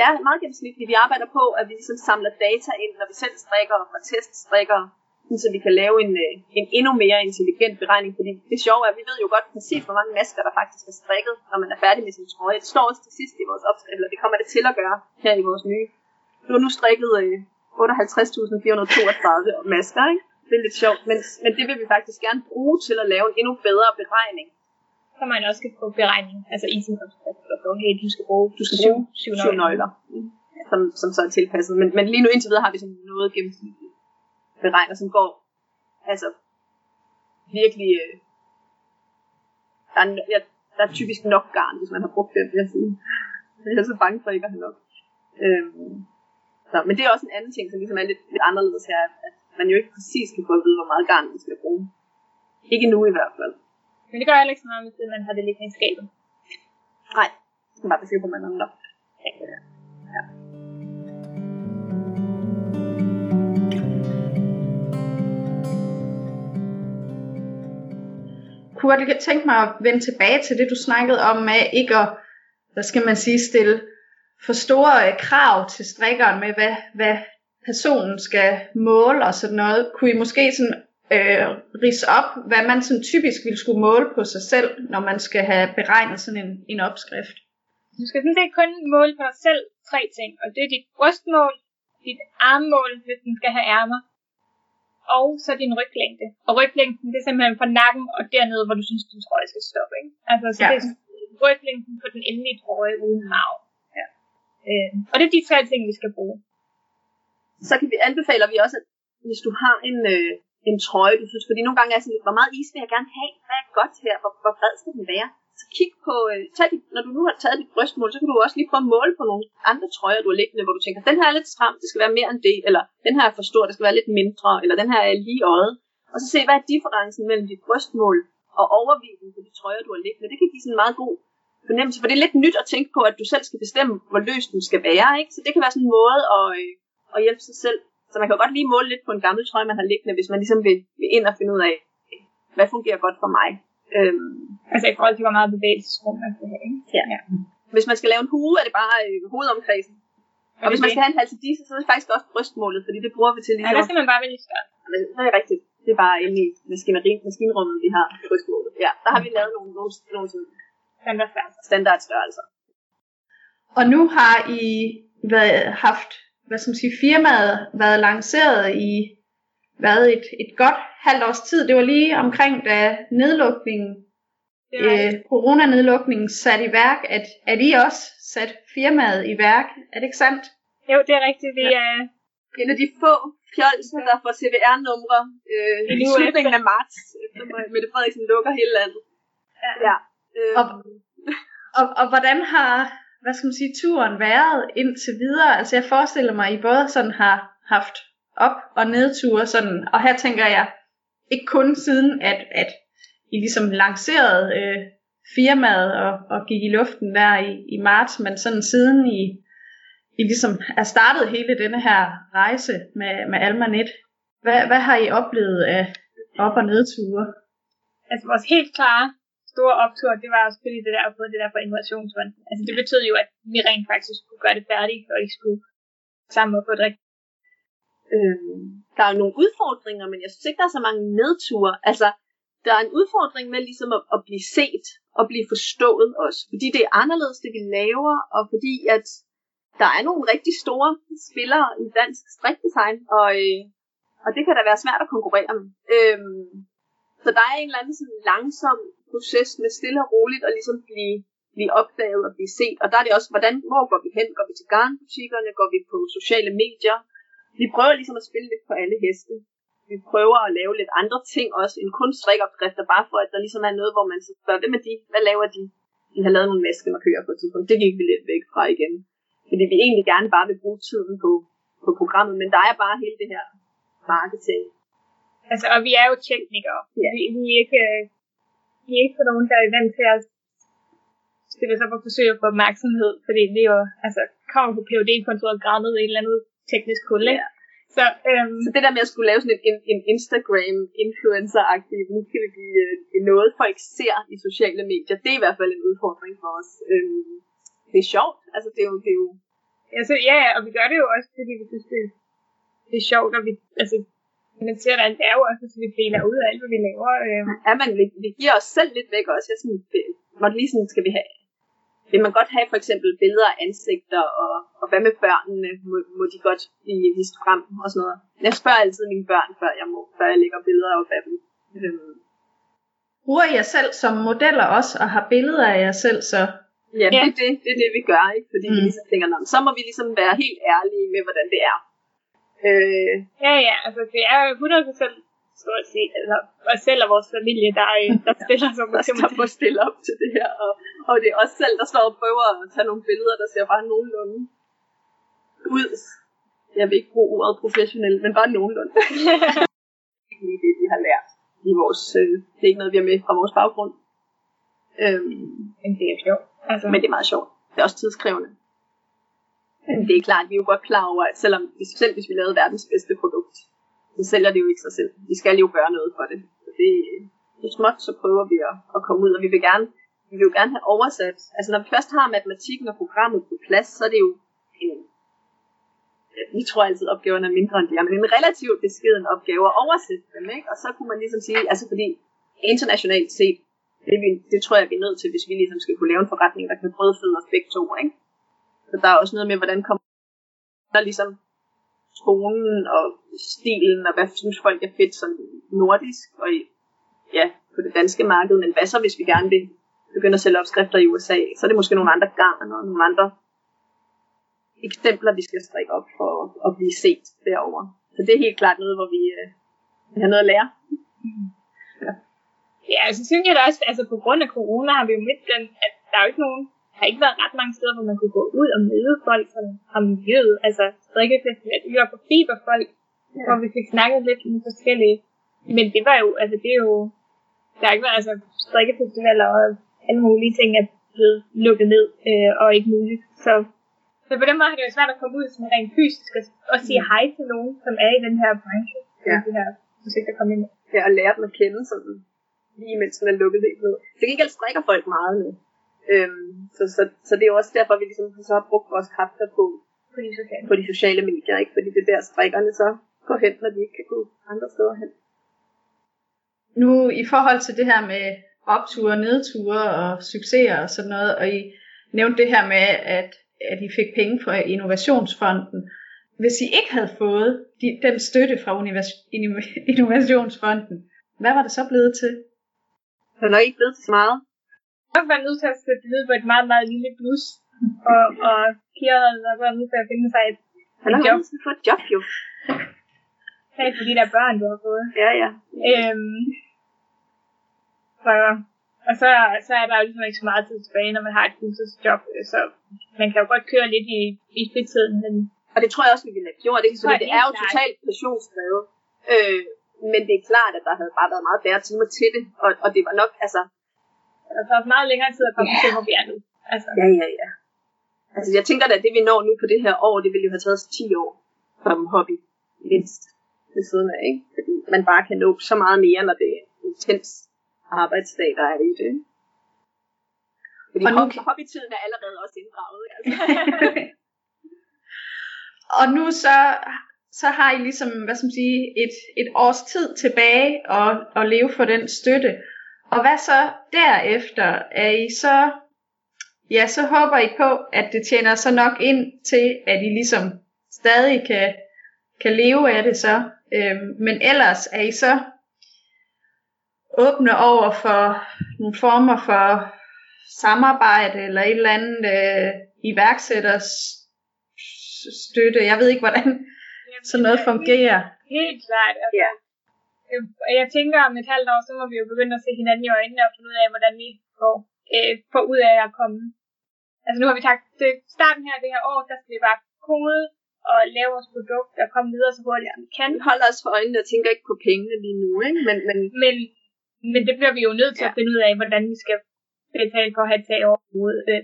ja, meget gennemsnitligt. Vi arbejder på, at vi ligesom samler data ind, når vi selv strikker og får teststrikker, så vi kan lave en, øh, en endnu mere intelligent beregning. Fordi det sjove er, at vi ved jo godt præcis, hvor mange masker, der faktisk er strikket, når man er færdig med sin trøje. Det står også til sidst i vores opskrift, eller det kommer det til at gøre her i vores nye. Du har nu strikket øh, 58.432 masker, ikke? Det er lidt sjovt, men, men det vil vi faktisk gerne bruge til at lave en endnu bedre beregning så man også kan få beregning, altså i sin opskrift, eller få, hey, du skal bruge, du skal bruge syv, syv nøgler, mm. som, som så er tilpasset. Men, men lige nu indtil videre har vi sådan noget gennemsnitligt beregner, som går, altså virkelig, øh, der, er, ja, der er typisk nok garn, hvis man har brugt det, vil jeg sige. Jeg er så bange for ikke at have nok. Øhm, så, men det er også en anden ting, som ligesom er lidt, lidt anderledes her, at man jo ikke præcis kan få at vide, hvor meget garn man skal bruge. Ikke nu i hvert fald. Men det gør heller ikke så meget, hvis man har det liggende i skabet. Nej, det er bare beskrive på, man andre. Ja. ja. Kunne jeg lige tænke mig at vende tilbage til det, du snakkede om med ikke at, hvad skal man sige, stille for store øh, krav til strikkeren med, hvad, hvad personen skal måle og sådan noget. Kunne I måske sådan øh, rise op, hvad man sådan typisk ville skulle måle på sig selv, når man skal have beregnet sådan en, en opskrift? Du skal sådan set kun måle på dig selv tre ting, og det er dit brystmål, dit armmål, hvis den skal have ærmer, og så din ryglængde. Og ryglængden, det er simpelthen fra nakken og dernede, hvor du synes, din trøje skal stoppe. Ikke? Altså, så ja. det er ryglængden på den endelige trøje uden marv. Ja. Øh, og det er de tre ting, vi skal bruge. Så kan vi anbefaler vi også, at hvis du har en, øh, en trøje, du synes, fordi nogle gange er sådan hvor meget is vil jeg gerne have, hvad er godt her, hvor, hvor bred skal den være? Så kig på, øh, tag dit, når du nu har taget dit brystmål, så kan du også lige prøve at måle på nogle andre trøjer, du har liggende, hvor du tænker, den her er lidt stram, det skal være mere end det, eller den her er for stor, det skal være lidt mindre, eller den her er lige øjet. Og så se, hvad er differencen mellem dit brystmål og overviden på de trøjer, du har liggende. Det kan give sådan en meget god fornemmelse, for det er lidt nyt at tænke på, at du selv skal bestemme, hvor løs den skal være. Ikke? Så det kan være sådan en måde at, øh, at hjælpe sig selv. Så man kan godt lige måle lidt på en gammel trøje, man har liggende, hvis man ligesom vil, vil ind og finde ud af, hvad fungerer godt for mig. Øhm, Altså i forhold til, hvor meget bevægelsesrum man skal have. Ikke? Ja. ja. Hvis man skal lave en hue, er det bare øh, hovedomkredsen. Og hvis man skal have en halsedisse, så er det faktisk også brystmålet, fordi det bruger vi til Ja, ligesom... der skal man bare vælge større. Men det er rigtigt. Det er bare inde i maskineri, maskinrummet, vi har brystmålet. Ja, der har vi lavet nogle, nogle, nogle større. standardstørrelser. Og nu har I været, haft, hvad skal man sige, firmaet været lanceret i været et, et godt halvt års tid. Det var lige omkring, da nedlukningen, var, øh, coronanedlukningen sat i værk, at, at I også sat firmaet i værk. Er det ikke sandt? jo, det er rigtigt. Vi er, En af de få fjolser, der får CVR-numre øh, i slutningen af marts, efter Mette Frederiksen lukker hele landet. Ja. ja. Øh, Og, og, og hvordan har, hvad skal man sige, turen været indtil videre? Altså jeg forestiller mig, at I både sådan har haft op- og nedture, sådan, og her tænker jeg, ikke kun siden, at, at I ligesom lancerede øh, firmaet og, og gik i luften der i, i marts, men sådan siden I, I ligesom er startet hele denne her rejse med, med Almanet. Hvad, hvad har I oplevet af op- og nedture? altså vores helt klare store optur, det var selvfølgelig det der at få det der fra innovationsfonden. Altså det betød jo, at vi rent faktisk skulle gøre det færdigt, og ikke skulle sammen og få det rigtigt. Øhm, der er nogle udfordringer, men jeg synes ikke, der er så mange nedture. Altså, der er en udfordring med ligesom at, at blive set og blive forstået også. Fordi det er anderledes, det vi laver, og fordi at der er nogle rigtig store spillere i dansk strikdesign, og, øh, og det kan da være svært at konkurrere med. Øhm, så der er en eller anden sådan langsom proces med stille og roligt at ligesom blive, blive opdaget og blive set. Og der er det også, hvordan, hvor går vi hen? Går vi til garnbutikkerne? Går vi på sociale medier? Vi prøver ligesom at spille lidt på alle heste. Vi prøver at lave lidt andre ting også, end kun strikopskrifter, bare for at der ligesom er noget, hvor man så spørger, hvem er de? Hvad laver de? De har lavet nogle maskemarkører på et tidspunkt. Det gik vi lidt væk fra igen. Fordi vi egentlig gerne bare vil bruge tiden på, på programmet, men der er bare hele det her marketing. Altså, og vi er jo teknikere. Ja. Vi, vi, er ikke, vi er ikke for nogen, der er vant til at stille os op og forsøge at få opmærksomhed, fordi vi jo altså, kommer på phd kontoret græmmet i et eller andet teknisk hul? Ja. Så, øhm, Så det der med at skulle lave sådan en, en Instagram-influencer-agtig, nu skal vi blive øh, noget, folk ser i sociale medier, det er i hvert fald en udfordring for os. Øhm, det er sjovt, altså det er jo, det er jo altså, ja, ja, og vi gør det jo også, fordi vi synes, det, det er sjovt, og vi, altså, man ser, at det er jo også, at vi deler ud af alt, hvad vi laver. Øhm, ja, man, vi, vi giver os selv lidt væk også. Jeg sådan, det, lige sådan, skal vi have, vil man godt have for eksempel billeder af ansigter, og, og hvad med børnene, må, må de godt blive vist frem og sådan noget. Jeg spørger altid mine børn, før jeg, må, før jeg lægger billeder op af dem. Øhm, Bruger I jer selv som modeller også, og har billeder af jer selv så? ja, Ja. det, er det, det er det, vi gør, ikke? Fordi mm. vi ligesom tænker, "Nå, men så må vi ligesom være helt ærlige med, hvordan det er. Øh, ja, ja, altså, det er jo 100% så at sige, altså, os selv og vores familie, der, øh, der stiller sig der står på at stille op til det her, og, og det er os selv, der står og prøver at tage nogle billeder, der ser bare nogenlunde ud. Jeg vil ikke bruge ordet professionel, men bare nogenlunde. [laughs] det er det, vi har lært i vores, øh, det er ikke noget, vi har med fra vores baggrund. Øhm, Men det er sjovt. Altså, men det er meget sjovt. Det er også tidskrævende. Men det er klart, vi er jo godt klar over, at selvom hvis, selv hvis vi lavede verdens bedste produkt, så sælger det jo ikke sig selv. Vi skal jo gøre noget for det. Så det, så småt så prøver vi at, at komme ud, og vi vil gerne vi vil jo gerne have oversat. Altså når vi først har matematikken og programmet på plads, så er det jo en, vi tror altid, at opgaverne er mindre end de er, men en relativt beskeden opgave at oversætte dem, ikke? Og så kunne man ligesom sige, altså fordi internationalt set, det, vi, det tror jeg, vi er nødt til, hvis vi ligesom skal kunne lave en forretning, der kan brødføde os begge to, ikke? Så der er også noget med, hvordan kommer der ligesom tonen og stilen, og hvad synes folk er fedt som nordisk, og i, ja, på det danske marked, men hvad så, hvis vi gerne vil begynde at sælge opskrifter i USA, så er det måske nogle andre garn og nogle andre eksempler, vi skal strikke op for at blive set derovre. Så det er helt klart noget, hvor vi, øh, har noget at lære. Ja, så synes jeg da også, altså på grund af corona har vi jo midt den, at der er jo ikke nogen, har ikke været ret mange steder, hvor man kunne gå ud og møde folk som har miljøet, altså strikkefestival, vi var på fiberfolk, ja. hvor vi fik snakket lidt med forskellige, men det var jo, altså det er jo, der har ikke været, altså strikkefestivaler og alle mulige ting er blevet lukket ned øh, og ikke muligt, så så på den måde har det jo svært at komme ud sådan rent fysisk og, og sige mm. hej til nogen, som er i den her branche, ja. de her projekter kommer ind Ja, og lære dem at kende sådan, lige mens den er lukket ned. Til gengæld strikker folk meget nu. Øhm, så, så, så, det er også derfor, vi ligesom så har brugt vores kræfter på, på, de sociale. på de sociale medier, ikke? fordi det er der strikkerne så går hen, når de ikke kan gå andre steder hen. Nu i forhold til det her med opture, nedture og succeser og sådan noget, og I nævnte det her med, at at I fik penge fra Innovationsfonden. Hvis I ikke havde fået de, den støtte fra [laughs] Innovationsfonden, hvad var det så blevet til? Det er nok ikke blevet til så meget. Jeg var nødt til at sætte det ned på et meget, meget lille plus. Og, og Kira havde været nødt til at finde sig et, Han har job. Han fået et job jo. Hey, for de der børn, du har fået. Ja, ja. Øhm, så, og så, så er der jo ligesom ikke så meget tid tilbage, når man har et fuldtidsjob. Så man kan jo godt køre lidt i, i fritiden, men... Og det tror jeg også, vi ville have gjort. Det, så det er jo totalt passionsdrevet. Øh, men det er klart, at der havde bare været meget færre timer til det, og, og det var nok, altså... Det har taget meget længere tid at komme yeah. til, hvor vi er nu. Altså. Ja, ja, ja. Altså, jeg tænker da, at det vi når nu på det her år, det ville jo have taget os 10 år som hobby, mindst, ved siden af, ikke? Fordi man bare kan nå så meget mere, når det er intens arbejdsdag, der er i det. Fordi og nu... hobby, hobbytiden er allerede også inddraget. Altså. [laughs] og nu så, så har I ligesom, hvad skal man sige, et, et års tid tilbage at, at leve for den støtte. Og hvad så derefter? Er I så, ja, så håber I på, at det tjener så nok ind til, at I ligesom stadig kan, kan leve af det så. Øhm, men ellers er I så åbne over for nogle former for samarbejde eller et eller andet øh, iværksætters støtte. Jeg ved ikke, hvordan sådan noget fungerer. Helt klart. Altså, ja. Jeg tænker, om et halvt år, så må vi jo begynde at se hinanden i øjnene og finde ud af, hvordan vi får, øh, får ud af at komme. Altså nu har vi taget til starten her det her år, der skal vi bare kode og lave vores produkt og komme videre så hurtigt vi kan. Vi holder os for øjnene og tænker ikke på pengene lige nu, ikke? Men, men... men, men det bliver vi jo nødt til ja. at finde ud af, hvordan vi skal betale for at have tag over hovedet. Øh,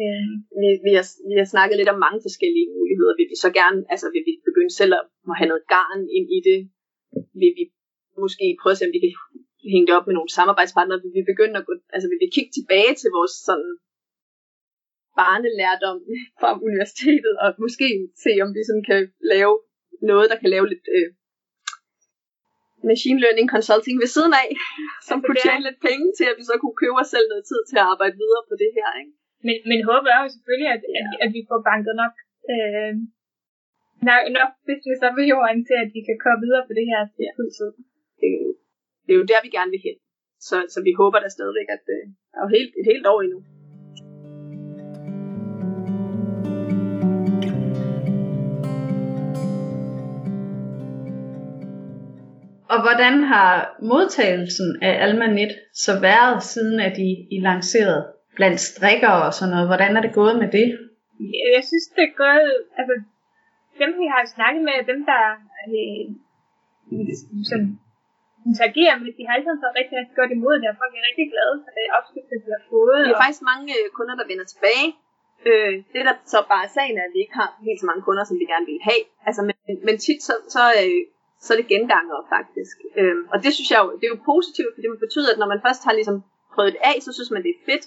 øh, vi, vi, har, vi har snakket lidt om mange forskellige muligheder. Vil vi så gerne, altså vil vi begynde selv at have noget garn ind i det? Vil vi måske prøve at se, om vi kan hænge det op med nogle samarbejdspartnere? Vil vi begynde at gå, altså vil vi kigge tilbage til vores sådan barnelærdom [laughs] fra universitetet, og måske se, om vi sådan kan lave noget, der kan lave lidt øh, machine learning consulting ved siden af, som altså, kunne tjene lidt penge til, at vi så kunne købe os selv noget tid til at arbejde videre på det her. Ikke? Men, men håbet er jo selvfølgelig, at, ja. at, at vi får banket nok, øh, nok, nok business op i jorden til, at vi kan komme videre på det her til ja. fuld tid. Det, er jo, det er jo der, vi gerne vil hen. Så, så vi håber da stadigvæk, at det øh, er jo helt, et helt år endnu. Og hvordan har modtagelsen af Almanet så været, siden at I, I lancerede blandt strikker og sådan noget? Hvordan er det gået med det? Jeg synes, det er gået... Altså, dem vi har snakket med, dem der øh, sådan, interagerer med, de har altid så rigtig, rigtig godt imod det, og folk er rigtig glade for det opskrifter, de har fået. Vi har og... faktisk mange øh, kunder, der vender tilbage. Øh, det der så bare er sagen er, at vi ikke har helt så mange kunder, som vi gerne vil have. Altså, men, men tit så, så øh, så er det genganger faktisk. Øhm, og det synes jeg jo, det er jo positivt, fordi det betyder, at når man først har ligesom prøvet det af, så synes man, det er fedt.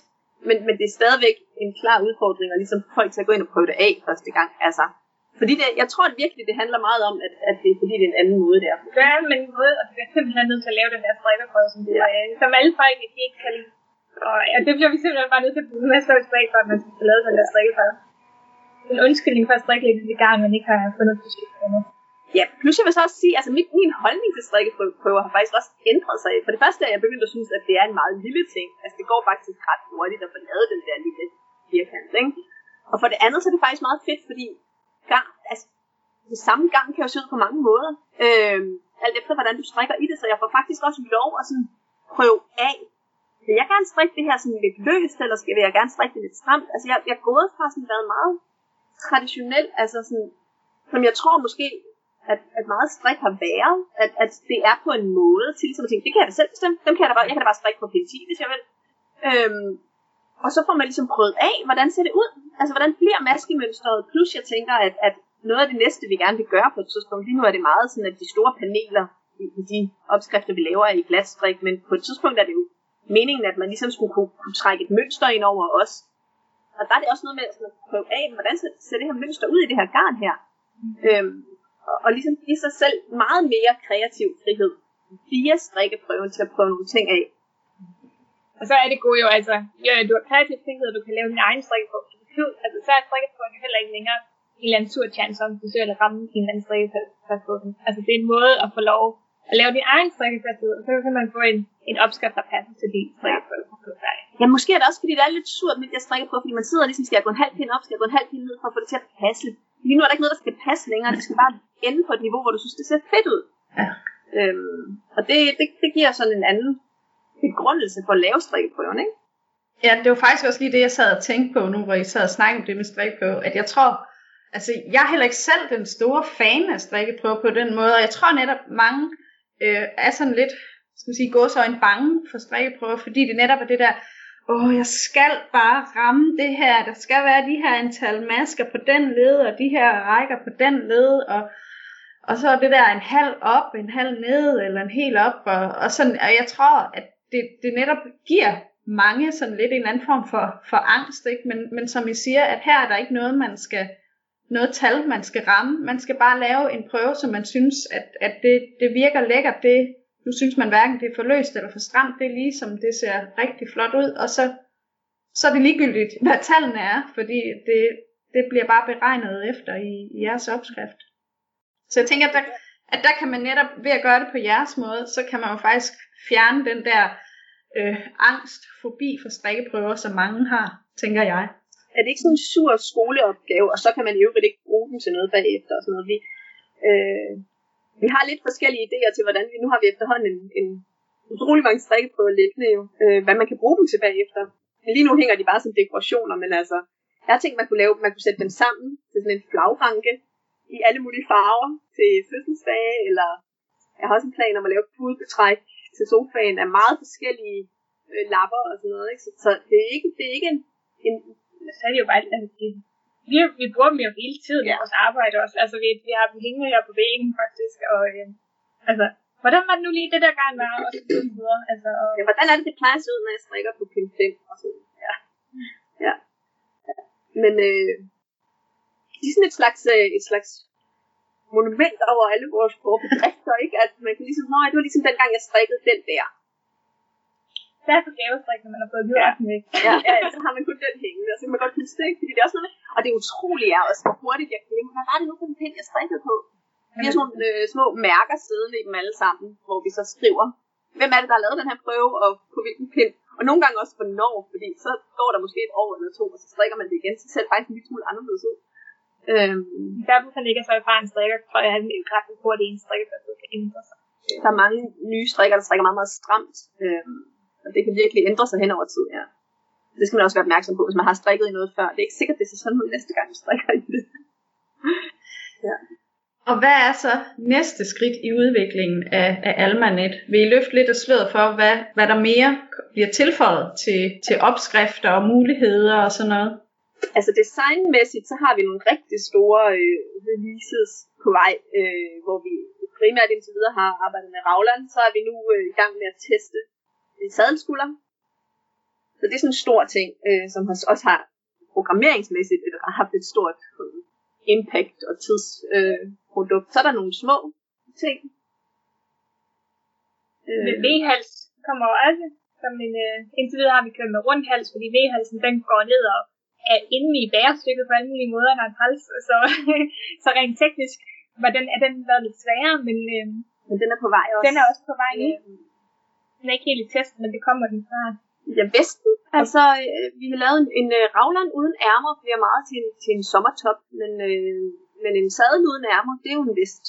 Men, men det er stadigvæk en klar udfordring at ligesom folk til at gå ind og prøve det af første gang. Altså, fordi det, jeg tror at virkelig, det handler meget om, at, at det er fordi, det er en anden måde der. Det er en anden måde, og det er simpelthen nødt til at lave den der strikkerprøve, som, det er, som alle folk ikke kan lide. Og ja, det bliver vi simpelthen bare nødt til at bruge med at for, at man skal lave den der strikkerprøve. En undskyldning for at strikke lidt i gang, man ikke har fundet på sit Ja, plus jeg vil så også sige, altså mit, min holdning til strikkeprøver har faktisk også ændret sig. For det første er jeg begyndt at synes, at det er en meget lille ting. Altså det går faktisk ret hurtigt at få lavet den der lille firkant, ikke? Og for det andet, så er det faktisk meget fedt, fordi gang, altså, det samme gang kan jo se ud på mange måder. øh, alt efter hvordan du strikker i det, så jeg får faktisk også lov at sådan prøve af. Vil jeg gerne strikke det her sådan lidt løst, eller skal jeg gerne strikke det lidt stramt? Altså jeg, jeg er gået fra sådan været meget traditionel, altså sådan, som jeg tror måske, at, at meget strik har været, at, at det er på en måde til ligesom at tænke, det kan jeg da selv bestemme, dem kan jeg da bare, jeg kan da bare strikke på P10, hvis jeg vil. Øhm, og så får man ligesom prøvet af, hvordan ser det ud? Altså, hvordan bliver maskemønstret? Plus, jeg tænker, at, at noget af det næste, vi gerne vil gøre på et tidspunkt, lige nu er det meget sådan, at de store paneler i, i de opskrifter, vi laver, er i glasstrik, men på et tidspunkt er det jo meningen, at man ligesom skulle kunne, kunne trække et mønster ind over os. Og der er det også noget med sådan at prøve af, hvordan ser det her mønster ud i det her garn her? Mm. Øhm, og, og ligesom give sig selv meget mere kreativ frihed via strikkeprøven til at prøve nogle ting af. Og så er det gode jo, altså, jo, du har kreativ frihed, og du kan lave din egen strikkeprøve. Altså, så er strikkeprøven jo heller ikke længere en eller anden sur chance om, du søger at ramme en eller anden strikkeprøve. Altså, det er en måde at få lov at lave din egen strikkeprøve, og så kan man få en, en opskrift, der passer til din strikkeprøve. Ja, måske er det også, fordi det er lidt surt med det strikkeprøve, fordi man sidder og ligesom, skal jeg gå en halv pind op, skal jeg gå en halv pind ned, for at få det til at passe. Lige nu er der ikke noget, der skal passe længere, det skal bare ende på et niveau, hvor du synes, det ser fedt ud. Ja. Øhm, og det, det, det giver sådan en anden begrundelse for at lave strikkeprøven, ikke? Ja, det var faktisk også lige det, jeg sad og tænkte på nu, hvor I sad og snakkede om det med strikkeprøve, at jeg tror, altså jeg er heller ikke selv den store fan af strikkeprøve på den måde, og jeg tror netop mange øh, er sådan lidt, skal man sige, gå så en bange for strikkeprøve, fordi det netop er det der, åh, jeg skal bare ramme det her, der skal være de her antal masker på den led, og de her rækker på den led, og, og så er det der en halv op, en halv ned, eller en hel op, og, og, sådan, og jeg tror, at det, det netop giver mange sådan lidt en anden form for, for angst, ikke? Men, men som I siger, at her er der ikke noget, man skal, noget tal, man skal ramme. Man skal bare lave en prøve, som man synes, at, at det, det virker lækkert. Det, nu synes man hverken, det er for løst eller for stramt. Det er ligesom, det ser rigtig flot ud. Og så, så er det ligegyldigt, hvad tallene er, fordi det, det bliver bare beregnet efter i, i jeres opskrift. Så jeg tænker, at der, at der kan man netop, ved at gøre det på jeres måde, så kan man jo faktisk fjerne den der øh, angst, fobi for strikkeprøver, som mange har, tænker jeg. Er det ikke sådan en sur skoleopgave, og så kan man i øvrigt ikke bruge den til noget bagefter og sådan noget. Vi, øh, vi har lidt forskellige idéer til, hvordan vi, nu har vi efterhånden en, en utrolig mange strikkeprøver liggende jo, øh, hvad man kan bruge dem til bagefter. Men lige nu hænger de bare som dekorationer, men altså, jeg har tænkt, man kunne lave, man kunne sætte dem sammen til sådan en flagranke i alle mulige farver til fødselsdage, eller jeg har også en plan om at lave pudebetræk til sofaen af meget forskellige øh, lapper og sådan noget. Ikke? Så, så det er ikke, det er ikke en, en så er det jo bare, altså, det, vi, vi bruger dem jo hele tiden ja. i vores arbejde også. Altså, vi, vi har dem hængende her på væggen faktisk, og øh, altså, hvordan var det nu lige det der gang var, og så videre. Altså, og... Ja, hvordan er det, det plejer at se ud, når jeg strikker på pin 5 og sådan. Ja. ja. ja. Men øh, det er sådan et slags, øh, et slags monument over alle vores bedrifter, ikke? At man kan ligesom, nej, det var ligesom dengang, jeg strikkede den der. Det er for gavestrik, når man har fået juleaften væk. Ja, ja, ja, så har man kun den hængende, og så kan man godt huske det, ikke? Fordi det er også noget og det er utroligt er også, hvor hurtigt jeg glemmer, hvad var det nu for en pind, jeg strikkede på? Vi har sådan nogle øh, små mærker siddende i dem alle sammen, hvor vi så skriver, hvem er det, der har lavet den her prøve, og på hvilken pind. Og nogle gange også hvornår, fordi så går der måske et år eller to, og så strikker man det igen, så ser det faktisk en lille smule anderledes ud. Øhm, Derfor kan ikke så erfaren strikker, tror jeg, at en ret hurtigt en strikker, der kan ændre sig. Der er mange nye strikker, der strikker meget, meget stramt. Øhm, og det kan virkelig ændre sig hen over tid, ja. Det skal man også være opmærksom på, hvis man har strikket i noget før. Det er ikke sikkert, det ser sådan ud næste gang, du strikker i det. [laughs] ja. Og hvad er så næste skridt i udviklingen af, af Almanet? Vil I løfte lidt af sløret for, hvad, hvad der mere bliver tilføjet til, til opskrifter og muligheder og sådan noget? Altså designmæssigt, så har vi nogle rigtig store øh, releases på vej, øh, hvor vi primært indtil videre har arbejdet med Ravland, Så er vi nu øh, i gang med at teste sadelskulder. Så det er sådan en stor ting, øh, som også har programmeringsmæssigt et, har haft et stort øh, impact og tidsprodukt. Øh, så er der nogle små ting. Øh. V-hals kommer også som en, øh, indtil videre har vi kørt med rundhals, fordi V-halsen den går ned og er inde i bærestykket på alle mulige måder, når en hals, så, [laughs] så rent teknisk var den, er den været lidt sværere, men, øh, men den er på vej også. Den er også på vej nu. Øh, den er ikke helt i test, men det kommer den snart. Ja, Vesten. Altså, øh, vi har lavet en, en uh, Ravland uden ærmer, bliver meget til, til en sommertop, men, øh, men en sadel uden ærmer, det er jo en vest.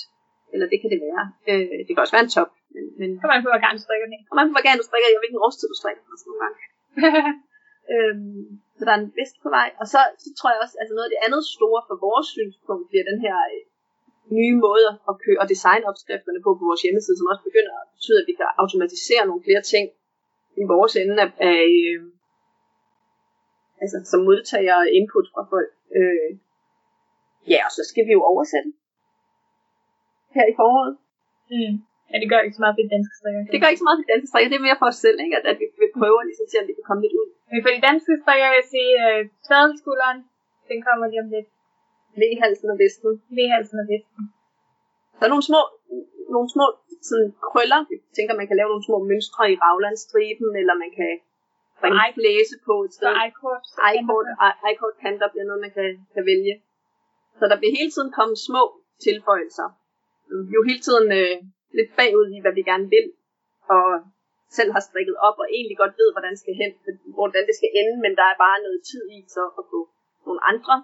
eller det kan det være. Øh, det kan også være en top. Men, men Kommer man på, hvor gerne strikker den kommer an på, hvor gerne du strikker, og hvilken årstid du strikker også nogle gange. [laughs] Øhm, så der er en vest på vej. Og så, så tror jeg også, altså noget af det andet store for vores synspunkt bliver den her øh, nye måde at køre og designe opskrifterne på på vores hjemmeside, som også begynder at betyde, at vi kan automatisere nogle flere ting i vores ende af, af øh, altså som modtager input fra folk. Øh, ja, og så skal vi jo oversætte her i foråret. mm. Ja, det gør ikke så meget for de danske strikker. Det gør ikke så meget for danske strikker, det er mere for os selv, ikke? At, at vi, vi prøver ligesom at vi kan komme lidt ud. Men for de danske strikker vil jeg sige, øh, tværdelskulderen, den kommer lige om lidt. Halsen og vesten. Ved halsen og vesten. Der er nogle små, nogle små sådan, krøller. Jeg tænker, man kan lave nogle små mønstre i raglandstriben, eller man kan bringe Ej. flæse på et sted. i-kort. Icort, icort kanter bliver noget, man kan, kan vælge. Så der vil hele tiden komme små tilføjelser. Er jo hele tiden øh, lidt bagud i, hvad vi gerne vil, og selv har strikket op, og egentlig godt ved, hvordan det skal hen, hvordan det skal ende, men der er bare noget tid i så at få nogle andre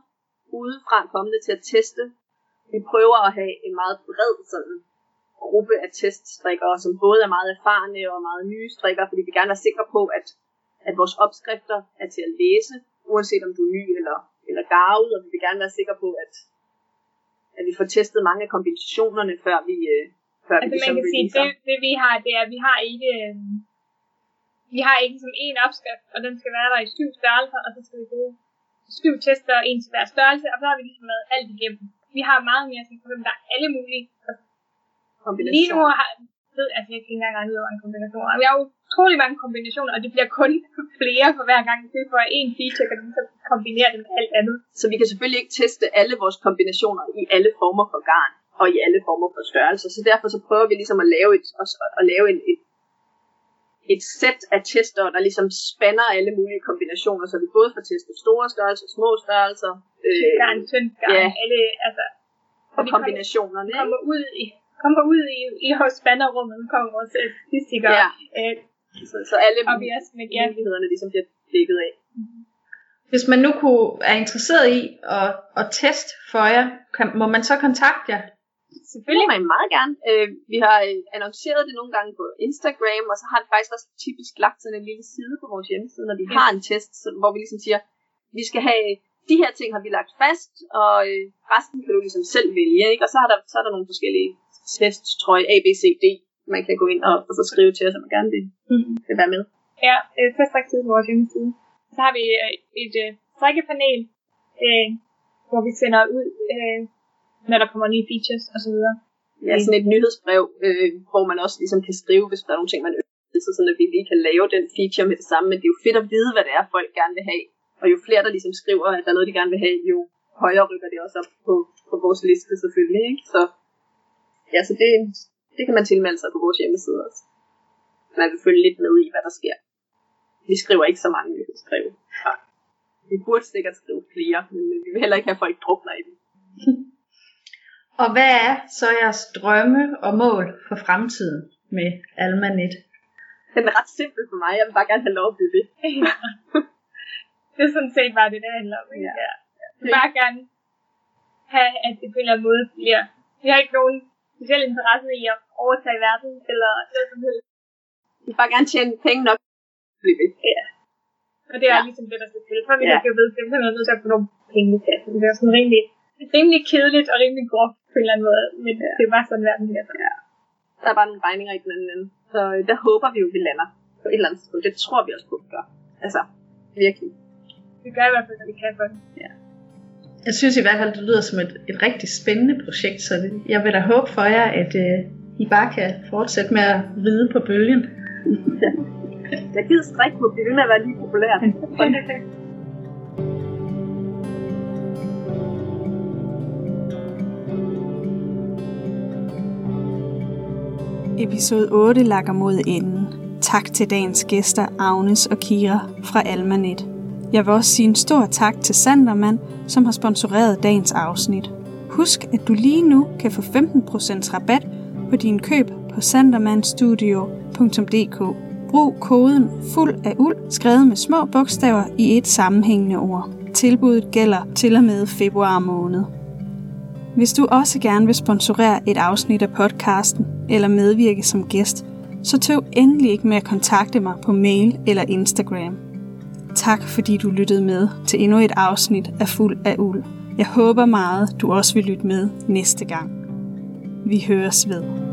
udefra kommende til at teste. Vi prøver at have en meget bred sådan, gruppe af teststrikkere, som både er meget erfarne og meget nye strikkere, fordi vi gerne er sikre på, at, at vores opskrifter er til at læse, uanset om du er ny eller, eller garvet, og vi vil gerne være sikre på, at, at vi får testet mange af kombinationerne, før vi, øh, før Altså man ligesom kan sige, det, det vi har, det er, at vi har ikke, øh, vi har ikke som en opskrift, og den skal være der i syv størrelser, og så skal vi bruge syv tester, en til hver størrelse, og så har vi ligesom lavet alt igennem. Vi har meget mere, som for der er alle mulige. Og lige nu har, ved, altså jeg kan ikke engang regne ud, hvor mange kombinationer. Vi har utrolig mange kombinationer, og det bliver kun [laughs] flere for hver gang. Det får en feature, kan så kombinere det med alt andet. Så vi kan selvfølgelig ikke teste alle vores kombinationer i alle former for garn og i alle former for størrelser. Så derfor så prøver vi ligesom at lave et, også at lave en, et, et sæt af tester, der ligesom spanner alle mulige kombinationer, så vi både får testet store størrelser, små størrelser, øh, Garn, tyndt garn, ja. alle, altså, og kommer- kombinationerne. kommer ud i, kommer ud i, i hos spanderummet, nu kommer vores øh, statistikere. Ja. Øh, Så, så alle og vi også med mulighederne ligesom bliver dækket af. Hvis man nu kunne, er interesseret i at, at teste for jer, kan, må man så kontakte jer? Selvfølgelig må I meget gerne. Øh, vi har øh, annonceret det nogle gange på Instagram, og så har det faktisk også typisk lagt sådan en lille side på vores hjemmeside, når vi Ja. har en test, hvor vi ligesom siger, vi skal have, de her ting har vi lagt fast, og øh, resten kan du ligesom selv vælge, ikke? Og så er der, så er der nogle forskellige test, tror jeg, A, B, C, D, man kan gå ind og, og så skrive til os, om man gerne vil, Mhm. vil være med. ja øh, testræktid på vores hjemmeside. Så har vi øh, et øh, strikkepanel, øh, hvor vi sender ud, øh, når der kommer nye features osv. Ja, sådan et nyhedsbrev, øh, hvor man også ligesom kan skrive, hvis der er nogle ting, man ønsker, så sådan at vi lige kan lave den feature med det samme. Men det er jo fedt at vide, hvad det er, folk gerne vil have. Og jo flere, der ligesom skriver, at der er noget, de gerne vil have, jo højere rykker det også op på, på vores liste selvfølgelig. Ikke? Så, ja, så det, det kan man tilmelde sig på vores hjemmeside også. Man vil følge lidt med i, hvad der sker. Vi skriver ikke så mange nyhedsbrev. Ja. Vi burde sikkert skrive flere, men vi vil heller ikke have, folk drukner i det. [laughs] Og hvad er så jeres drømme og mål for fremtiden med Almanet? Den er ret simpel for mig. Jeg vil bare gerne have lov at blive ved. [laughs] det er sådan set bare det, det handler om. Ja. Ja. Jeg vil bare gerne have, at det på en eller anden måde bliver... Vi har ikke nogen speciel interesse i at overtage verden, eller noget som helst. Vi vil bare gerne tjene penge nok. at Blive ved. Og det er Ja. ja. ligesom det, der skal til. For at vi Ja. kan blive ved, så er nødt til at få nogle penge i kassen. Det er sådan rimelig, rimelig kedeligt og rimelig groft på en eller anden måde. Men ja. det er bare sådan, verden bliver. Ja. Der er bare nogle regninger i den anden ende. Så øh, der håber vi jo, vi lander på et eller andet tidspunkt. Det tror vi også på, vi gør. Altså, virkelig. Vi gør i hvert fald, hvad vi kan for det. Jeg synes i hvert fald, det lyder som et, et rigtig spændende projekt, så det, jeg vil da håbe for jer, at øh, I bare kan fortsætte med at ride på bølgen. [laughs] Jeg gider strik på med at være lige populær. [laughs] Episode 8 lakker mod enden. Tak til dagens gæster Agnes og Kira fra Almanet. Jeg vil også sige en stor tak til Sanderman, som har sponsoreret dagens afsnit. Husk, at du lige nu kan få 15% rabat på din køb på sandermanstudio.dk. Brug koden fuld af uld, skrevet med små bogstaver i et sammenhængende ord. Tilbuddet gælder til og med februar måned. Hvis du også gerne vil sponsorere et afsnit af podcasten eller medvirke som gæst, så tøv endelig ikke med at kontakte mig på mail eller Instagram. Tak fordi du lyttede med til endnu et afsnit af Fuld af Uld. Jeg håber meget, du også vil lytte med næste gang. Vi høres ved.